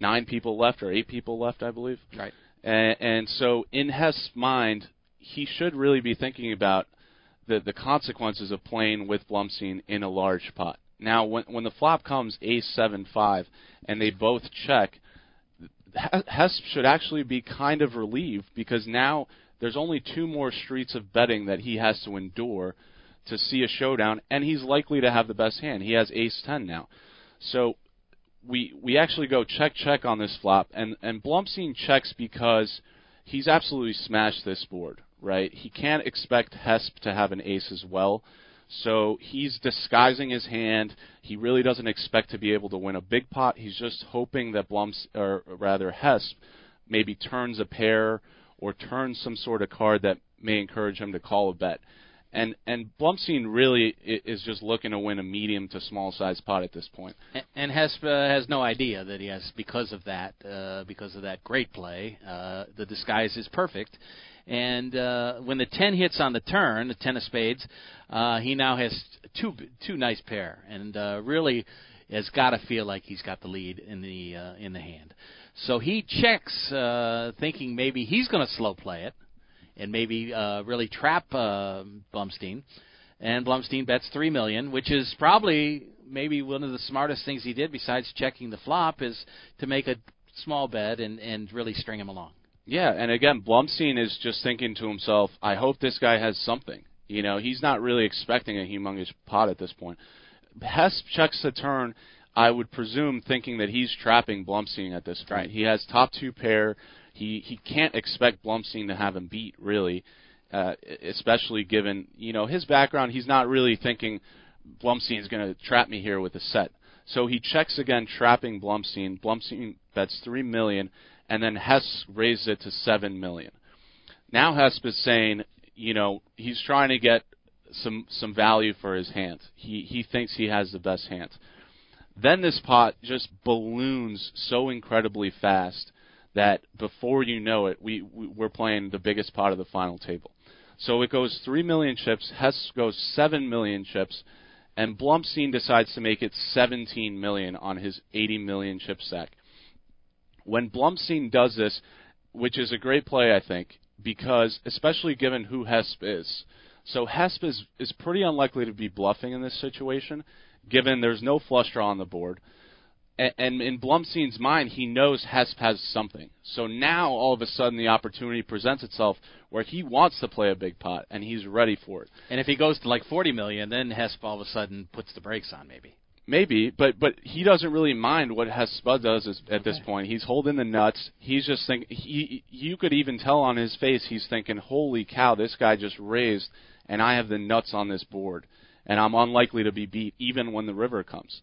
nine people left or eight people left, I believe. Right. And, and so in Hess's mind, he should really be thinking about the the consequences of playing with Blumstein in a large pot. Now, when when the flop comes ace seven five, and they both check, He- Hess should actually be kind of relieved because now there's only two more streets of betting that he has to endure to see a showdown, and he's likely to have the best hand. He has ace ten now, so we we actually go check check on this flop, and and Blumstein checks because he's absolutely smashed this board. Right, he can't expect Hesp to have an ace as well. So he's disguising his hand. He really doesn't expect to be able to win a big pot. He's just hoping that Blums, or rather Hesp, maybe turns a pair or turns some sort of card that may encourage him to call a bet. And and Blumstein really is just looking to win a medium to small size pot at this point. A- And Hesp uh, has no idea that he has, because of that, uh, because of that great play, uh, the disguise is perfect. And uh, when the ten hits on the turn, the ten of spades, uh, he now has two two nice pair, and uh, really has got to feel like he's got the lead in the uh, in the hand. So he checks, uh, thinking maybe he's going to slow play it, and maybe uh, really trap uh, Blumstein. And Blumstein bets three million, which is probably maybe one of the smartest things he did besides checking the flop is to make a small bet and and really string him along. Yeah, and again, Blumstein is just thinking to himself, I hope this guy has something. You know, he's not really expecting a humongous pot at this point. Hess checks the turn, I would presume, thinking that he's trapping Blumstein at this point. Right. He has top two pair. He he can't expect Blumstein to have him beat, really, uh, especially given you know his background. He's not really thinking Blumstein is going to trap me here with a set. So he checks again, trapping Blumstein. Blumstein bets three million, and then Hess raised it to seven million. Now Hesp is saying, you know, he's trying to get some some value for his hand. He he thinks he has the best hand. Then this pot just balloons so incredibly fast that before you know it, we, we we're playing the biggest pot of the final table. So it goes three million chips. Hess goes seven million chips, and Blumstein decides to make it 17 million on his 80 million chip stack. When Blumstein does this, which is a great play, I think, because especially given who Hesp is. So Hesp is, is pretty unlikely to be bluffing in this situation, given there's no flush draw on the board. And, and in Blumstein's mind, he knows Hesp has something. So now all of a sudden the opportunity presents itself where he wants to play a big pot and he's ready for it. And if he goes to like 40 million, then Hesp all of a sudden puts the brakes on, maybe. Maybe, but but he doesn't really mind what Hess Spud does is, at this point. He's holding the nuts. He's just think he you could even tell on his face he's thinking, "Holy cow, this guy just raised and I have the nuts on this board and I'm unlikely to be beat even when the river comes."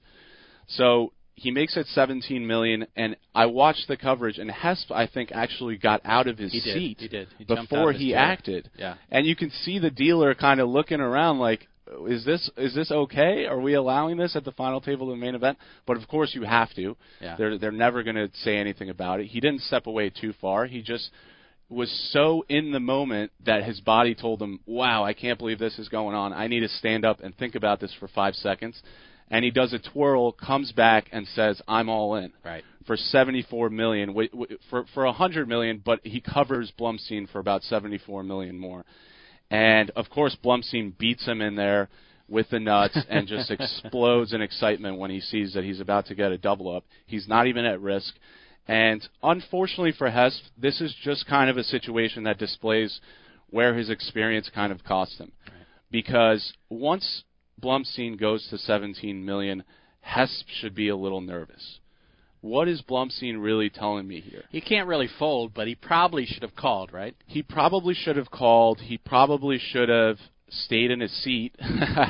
So, he makes it 17 million and I watched the coverage and Hess I think actually got out of his He did. seat He did. He jumped out before he chair. acted. Yeah. And you can see the dealer kind of looking around like, is this is this okay? Are we allowing this at the final table of the main event? But of course you have to. Yeah. They're they're never going to say anything about it. He didn't step away too far. He just was so in the moment that his body told him, "Wow, I can't believe this is going on. I need to stand up and think about this for 5 seconds." And he does a twirl, comes back and says, "I'm all in." Right. For 74 million, for for 100 million, but he covers Blumstein for about 74 million more. And of course, Blumstein beats him in there with the nuts and just explodes in excitement when he sees that he's about to get a double up. He's not even at risk. And unfortunately for Hess, this is just kind of a situation that displays where his experience kind of cost him. Because once Blumstein goes to 17 million, Hess should be a little nervous. What is Blumstein really telling me here? He can't really fold, but he probably should have called, right? he probably should have called. He probably should have stayed in his seat.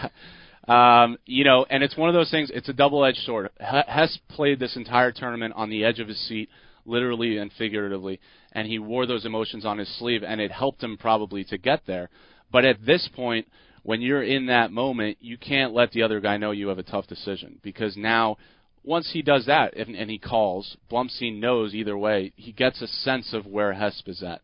um, you know, and it's one of those things. It's a double-edged sword. H- Hess played this entire tournament on the edge of his seat, literally and figuratively, and he wore those emotions on his sleeve, and it helped him probably to get there. But at this point, when you're in that moment, you can't let the other guy know you have a tough decision because now once he does that and, and he calls, Blumstein knows either way. He gets a sense of where Hesp is at.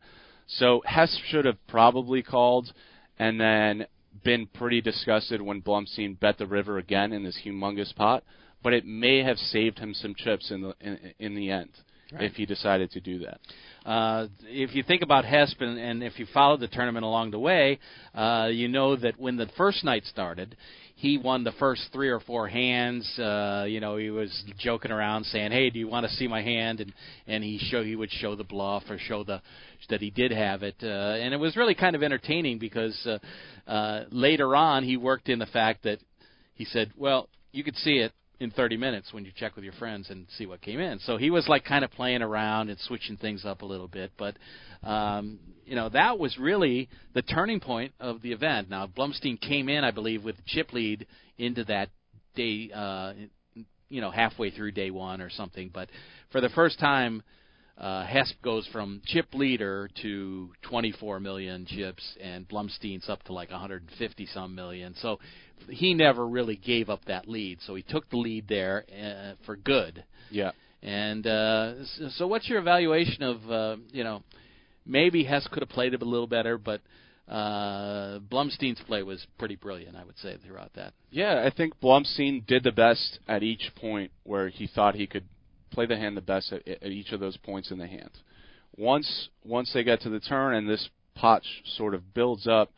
So Hesp should have probably called and then been pretty disgusted when Blumstein bet the river again in this humongous pot. But it may have saved him some chips in the in, in the end if he decided to do that. Uh, if you think about Hesp and, and if you followed the tournament along the way, uh, you know that when the first night started, he won the first three or four hands. Uh, you know, he was joking around saying, "Hey, do you want to see my hand?" And and he show he would show the bluff or show the that he did have it, uh, and it was really kind of entertaining because uh, uh, later on he worked in the fact that he said, "Well, you could see it." In 30 minutes when you check with your friends and see what came in. So he was like kind of playing around and switching things up a little bit, but um, you know that was really the turning point of the event. Now Blumstein came in, I believe, with chip lead into that day, uh, you know, halfway through day one or something. But for the first time, uh, Hesp goes from chip leader to 24 million chips, and Blumstein's up to like 150 some million. So he never really gave up that lead. So he took the lead there uh, for good. Yeah. And uh, so, what's your evaluation of uh, you know maybe Hess could have played it a little better, but uh, Blumstein's play was pretty brilliant, I would say, throughout that. Yeah, I think Blumstein did the best at each point where he thought he could play the hand the best at, at each of those points in the hand. Once once they get to the turn and this pot sh- sort of builds up,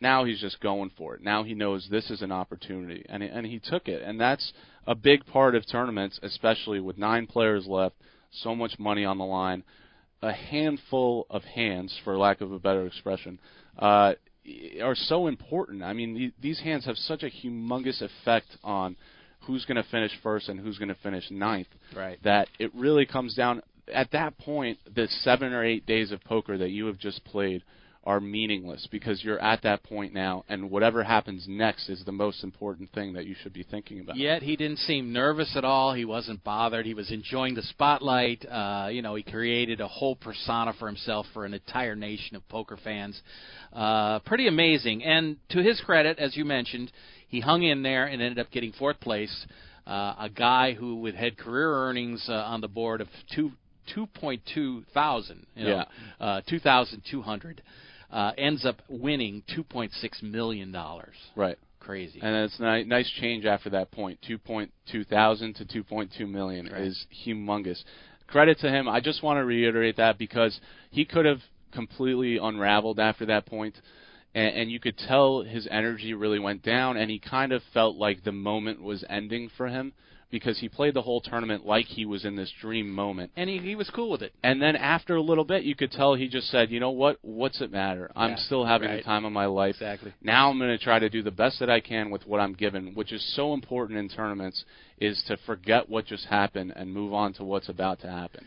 now he's just going for it. Now he knows this is an opportunity, and and he took it. And that's a big part of tournaments, especially with nine players left, so much money on the line, a handful of hands, for lack of a better expression, uh, are so important. I mean, the- these hands have such a humongous effect on who's going to finish first and who's going to finish ninth. Right. That it really comes down at that point. The seven or eight days of poker that you have just played are meaningless because you're at that point now, and whatever happens next is the most important thing that you should be thinking about. Yet he didn't seem nervous at all. He wasn't bothered. He was enjoying the spotlight. Uh, you know, he created a whole persona for himself for an entire nation of poker fans. Uh, pretty amazing. And to his credit, as you mentioned, he hung in there and ended up getting fourth place. Uh, a guy who with had career earnings uh, on the board of two. 2.2 thousand, you know, uh, 2,200, uh, ends up winning 2.6 million dollars. Right. Crazy. And it's a ni- nice change after that point. 2.2 thousand to 2.2 million Right. is humongous. Credit to him. I just want to reiterate that because he could have completely unraveled after that point, and, and you could tell his energy really went down, and he kind of felt like the moment was ending for him. Because he played the whole tournament like he was in this dream moment. And he, he was cool with it. And then after a little bit, you could tell he just said, you know what? What's it matter? I'm Yeah, still having right. the time of my life. Exactly. Now I'm going to try to do the best that I can with what I'm given, which is so important in tournaments, is to forget what just happened and move on to what's about to happen.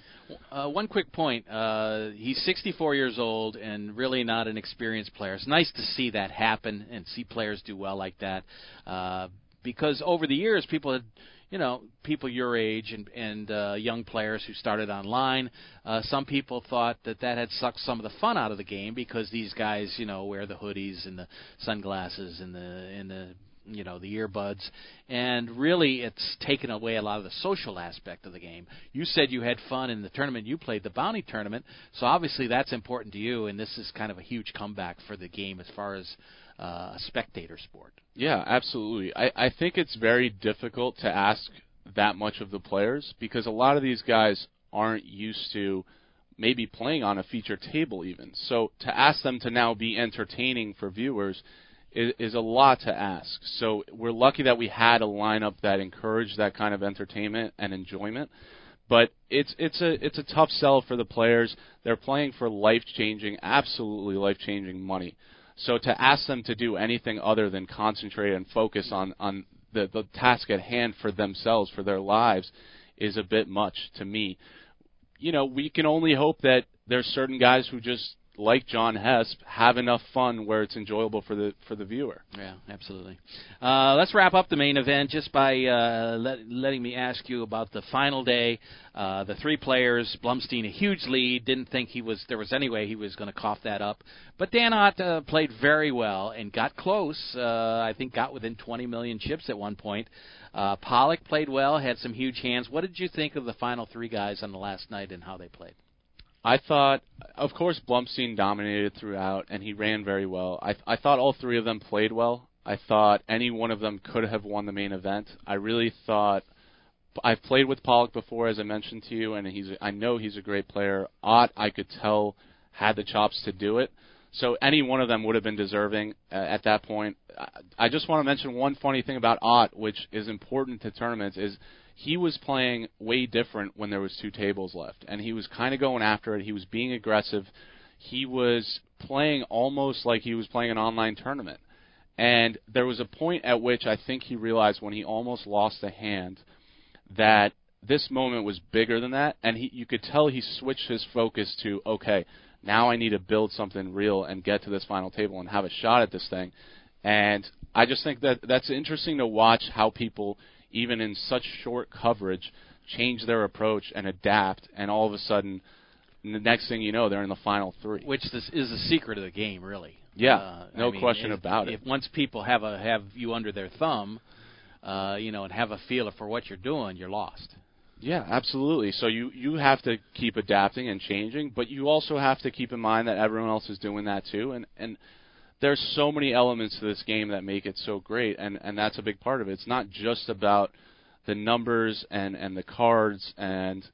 Uh, one quick point. Uh, he's 64 years old and really not an experienced player. It's nice to see that happen and see players do well like that. Uh, because over the years, people had, you know, people your age and, and uh, young players who started online, uh, some people thought that that had sucked some of the fun out of the game because these guys, you know, wear the hoodies and the sunglasses and the and the you know the earbuds. And really it's taken away a lot of the social aspect of the game. You said you had fun in the tournament. You played the bounty tournament. So obviously that's important to you and this is kind of a huge comeback for the game as far as uh, a spectator sport Yeah, absolutely. I, I think it's very difficult to ask that much of the players because a lot of these guys aren't used to maybe playing on a feature table even. So to ask them to now be entertaining for viewers is, is a lot to ask. So we're lucky that we had a lineup that encouraged that kind of entertainment and enjoyment. But it's it's a it's a tough sell for the players. They're playing for life changing, absolutely life changing money. So to ask them to do anything other than concentrate and focus on on the the task at hand for themselves for their lives is a bit much to me. You know, we can only hope that there's certain guys who just like John Hesp have enough fun where it's enjoyable for the for the viewer. Yeah, absolutely. Uh, let's wrap up the main event just by uh, let, letting me ask you about the final day. Uh, the three players, Blumstein a huge lead. Didn't think he was there was any way he was going to cough that up, but Dan Ott uh, played very well and got close. Uh, I think got within 20 million chips at one point. Uh, Pollock played well, had some huge hands. What did you think of the final three guys on the last night and how they played? I thought, of course, Blumstein dominated throughout, and he ran very well. I, I thought all three of them played well. I thought any one of them could have won the main event. I really thought I've played with Pollock before, as I mentioned to you, and he's I know he's a great player. Ott, I could tell, had the chops to do it. So any one of them would have been deserving uh, at that point. I, I just want to mention one funny thing about Ott, which is important to tournaments, is he was playing way different when there was two tables left, and he was kind of going after it. He was being aggressive. He was playing almost like he was playing an online tournament. And there was a point at which I think he realized when he almost lost a hand that this moment was bigger than that, and he, you could tell he switched his focus to okay, now I need to build something real and get to this final table and have a shot at this thing. And I just think that that's interesting to watch how people, even in such short coverage, change their approach and adapt, and all of a sudden, the next thing you know, they're in the final three. Which this is the secret of the game, really. Yeah, Uh, no I mean, question if- about If it. If once people have a have you under their thumb, uh, you know, and have a feel for what you're doing, you're lost. Yeah, absolutely. So you you have to keep adapting and changing, but you also have to keep in mind that everyone else is doing that too, and and there's so many elements to this game that make it so great, and and that's a big part of it. It's not just about the numbers and and the cards and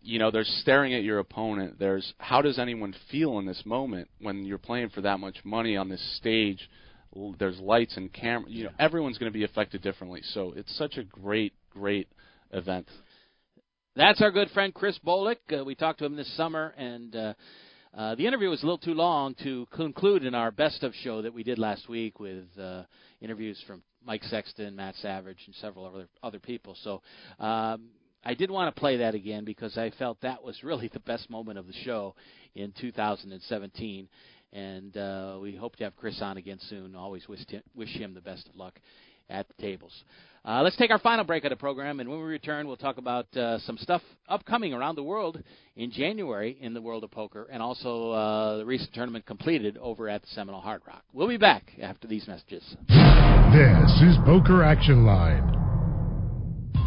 you know there's staring at your opponent there's how does anyone feel in this moment when you're playing for that much money on this stage there's lights and camera you know everyone's going to be affected differently so it's such a great great event That's our good friend Chris Bolek. Uh, we talked to him this summer, and uh, uh, the interview was a little too long to conclude in our best of show that we did last week with uh, interviews from Mike Sexton, Matt Savage, and several other other people. So um, I did want to play that again because I felt that was really the best moment of the show in 2017. And uh, we hope to have Chris on again soon. Always wish wish him the best of luck at the tables. Uh, let's take our final break of the program, and when we return, we'll talk about uh, some stuff upcoming around the world in January in the world of poker, and also uh, the recent tournament completed over at the Seminole Hard Rock. We'll be back after these messages. This is Poker Action Line.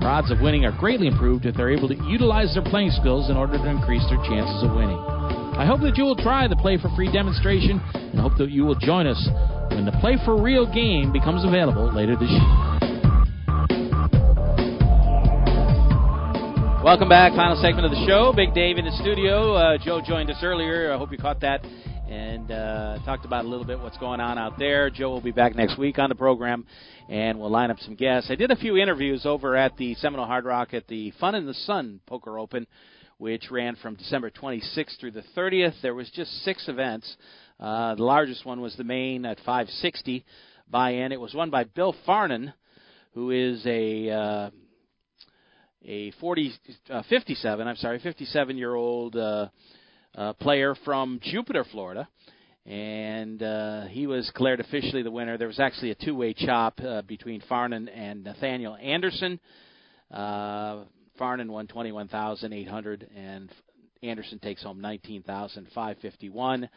Their odds of winning are greatly improved if they're able to utilize their playing skills in order to increase their chances of winning. I hope that you will try the Play for Free demonstration and hope that you will join us when the Play for Real game becomes available later this year. Welcome back. Final segment of the show. Big Dave in the studio. Uh, Joe joined us earlier. I hope you caught that and uh, talked about a little bit what's going on out there. Joe will be back next week on the program, and we'll line up some guests. I did a few interviews over at the Seminole Hard Rock at the Fun in the Sun Poker Open, which ran from December 26th through the 30th. There was just six events. Uh, the largest one was the main at 560 buy-in. It was won by Bill Farnan, who is a uh, a 40 uh, 57. I'm sorry, 57 year old uh, uh, player from Jupiter, Florida. And uh, he was declared officially the winner. There was actually a two-way chop uh, between Farnan and Nathaniel Anderson. Uh, Farnan won 21,800, and Anderson takes home 19,551.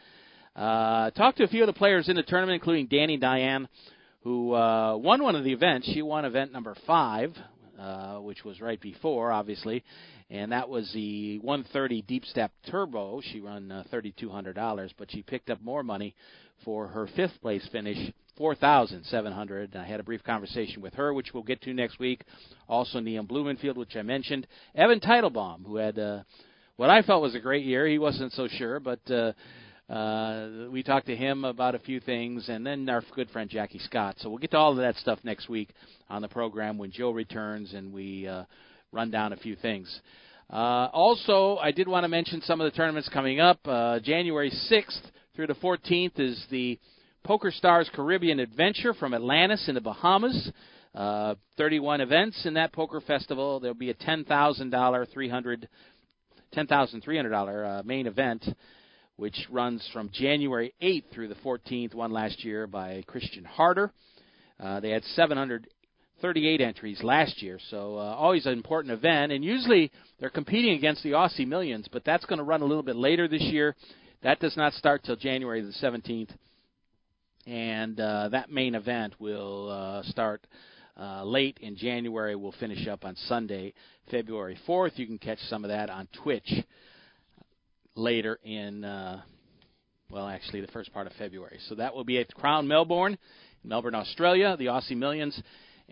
Uh, talked to a few of the players in the tournament, including Danny Diane, who uh, won one of the events. She won event number five, uh, which was right before, obviously, and that was the 130 Deep Stack Turbo. She won uh, $3,200, but she picked up more money for her fifth place finish, 4,700. I had a brief conversation with her, which we'll get to next week. Also, Neil Blumenfield, which I mentioned. Evan Teitelbaum, who had uh, what I felt was a great year. He wasn't so sure, but. Uh, uh, we talked to him about a few things, and then our good friend Jackie Scott. So we'll get to all of that stuff next week on the program when Joe returns and we uh, run down a few things. Uh, also, I did want to mention some of the tournaments coming up. Uh, January 6th through the 14th is the Poker Stars Caribbean Adventure from Atlantis in the Bahamas. Uh, 31 events in that poker festival. There'll be a $10,000, 300, $10,300 uh, main event which runs from January 8th through the 14th, one last year by Christian Harder. Uh, they had 738 entries last year, so uh, always an important event. And usually they're competing against the Aussie Millions, but that's going to run a little bit later this year. That does not start till January the 17th, and uh, that main event will uh, start. Uh, late in January, we'll finish up on Sunday, February 4th. You can catch some of that on Twitch later in, uh, well, actually the first part of February. So that will be at Crown Melbourne, Melbourne, Australia, the Aussie Millions,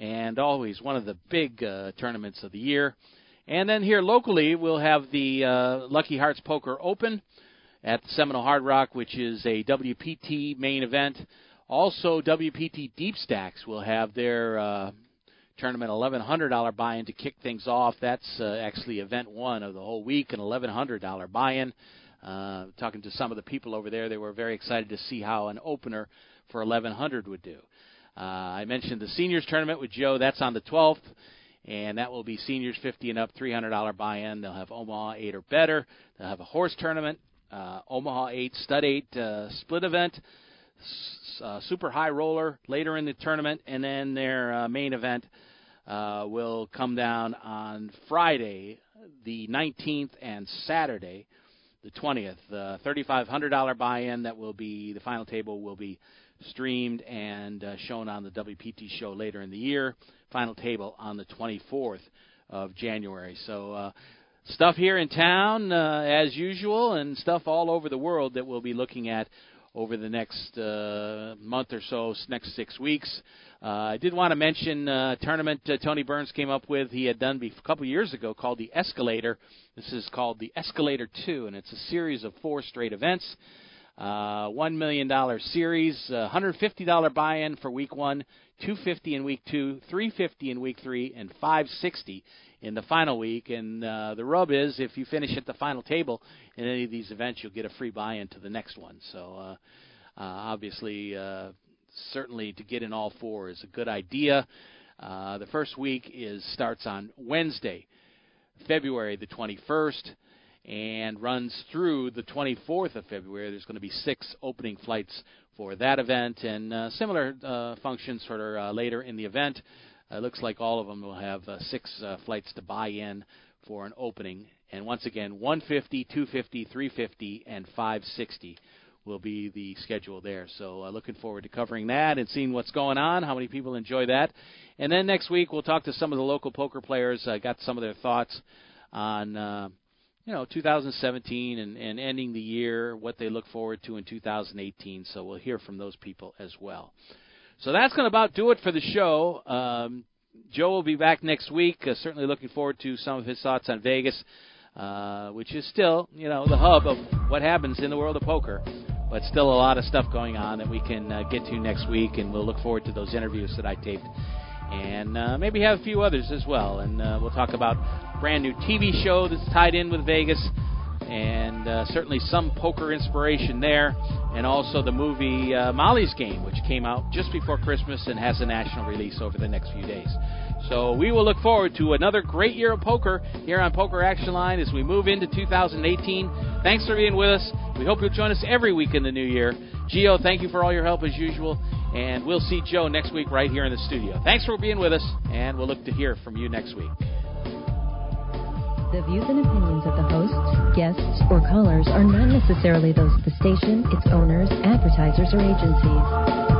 and always one of the big uh, tournaments of the year. And then here locally, we'll have the uh, Lucky Hearts Poker Open at the Seminole Hard Rock, which is a WPT main event. Also, WPT Deep Stacks will have their uh, tournament, $1,100 buy-in to kick things off. That's uh, actually event one of the whole week, an $1,100 buy-in. Uh, talking to some of the people over there, they were very excited to see how an opener for 1100 would do. Uh, I mentioned the seniors tournament with Joe. That's on the 12th, and that will be seniors 50 and up, $300 buy-in. They'll have Omaha 8 or better. They'll have a horse tournament, uh, Omaha 8, Stud 8 uh, split event, uh, super high roller later in the tournament, and then their uh, main event uh, will come down on Friday, the 19th, and Saturday, the 20th. The $3,500 buy-in that will be the final table will be streamed and uh, shown on the WPT show later in the year. Final table on the 24th of January. So. Uh, stuff here in town uh, as usual, and stuff all over the world that we'll be looking at over the next uh, month or so, next six weeks. Uh, I did want to mention a tournament uh, Tony Burns came up with. He had done be- a couple years ago called the Escalator. This is called the Escalator 2, and it's a series of four straight events. Uh, one million dollar series, uh, hundred fifty dollar buy-in for week one, two fifty in week two, three fifty in week three, and five sixty in the final week. And uh, the rub is, if you finish at the final table in any of these events, you'll get a free buy-in to the next one. So uh, uh, obviously, uh, certainly to get in all four is a good idea. Uh, the first week is starts on Wednesday, February the 21st and runs through the 24th of February. There's going to be six opening flights for that event and uh, similar uh, functions for uh, later in the event. Uh, it looks like all of them will have uh, six uh, flights to buy in for an opening. And once again, 150, 250, 350, and 560 will be the schedule there. So looking forward to covering that and seeing what's going on, how many people enjoy that. And then next week we'll talk to some of the local poker players. I got some of their thoughts on you know 2017 and, and ending the year, what they look forward to in 2018. So we'll hear from those people as well. So that's going to about do it for the show. Um, Joe will be back next week. Uh, certainly looking forward to some of his thoughts on Vegas, uh, which is still, you know, the hub of what happens in the world of poker. But still a lot of stuff going on that we can uh, get to next week, and we'll look forward to those interviews that I taped and uh, maybe have a few others as well. And uh, we'll talk about brand new TV show that's tied in with Vegas, and uh, certainly some poker inspiration there, and also the movie uh, Molly's Game, which came out just before Christmas and has a national release over the next few days. So we will look forward to another great year of poker here on Poker Action Line as we move into 2018. Thanks for being with us. We hope you'll join us every week in the new year. Geo, thank you for all your help as usual. And we'll see Joe next week right here in the studio. Thanks for being with us, and we'll look to hear from you next week. The views and opinions of the hosts, guests, or callers are not necessarily those of the station, its owners, advertisers, or agencies.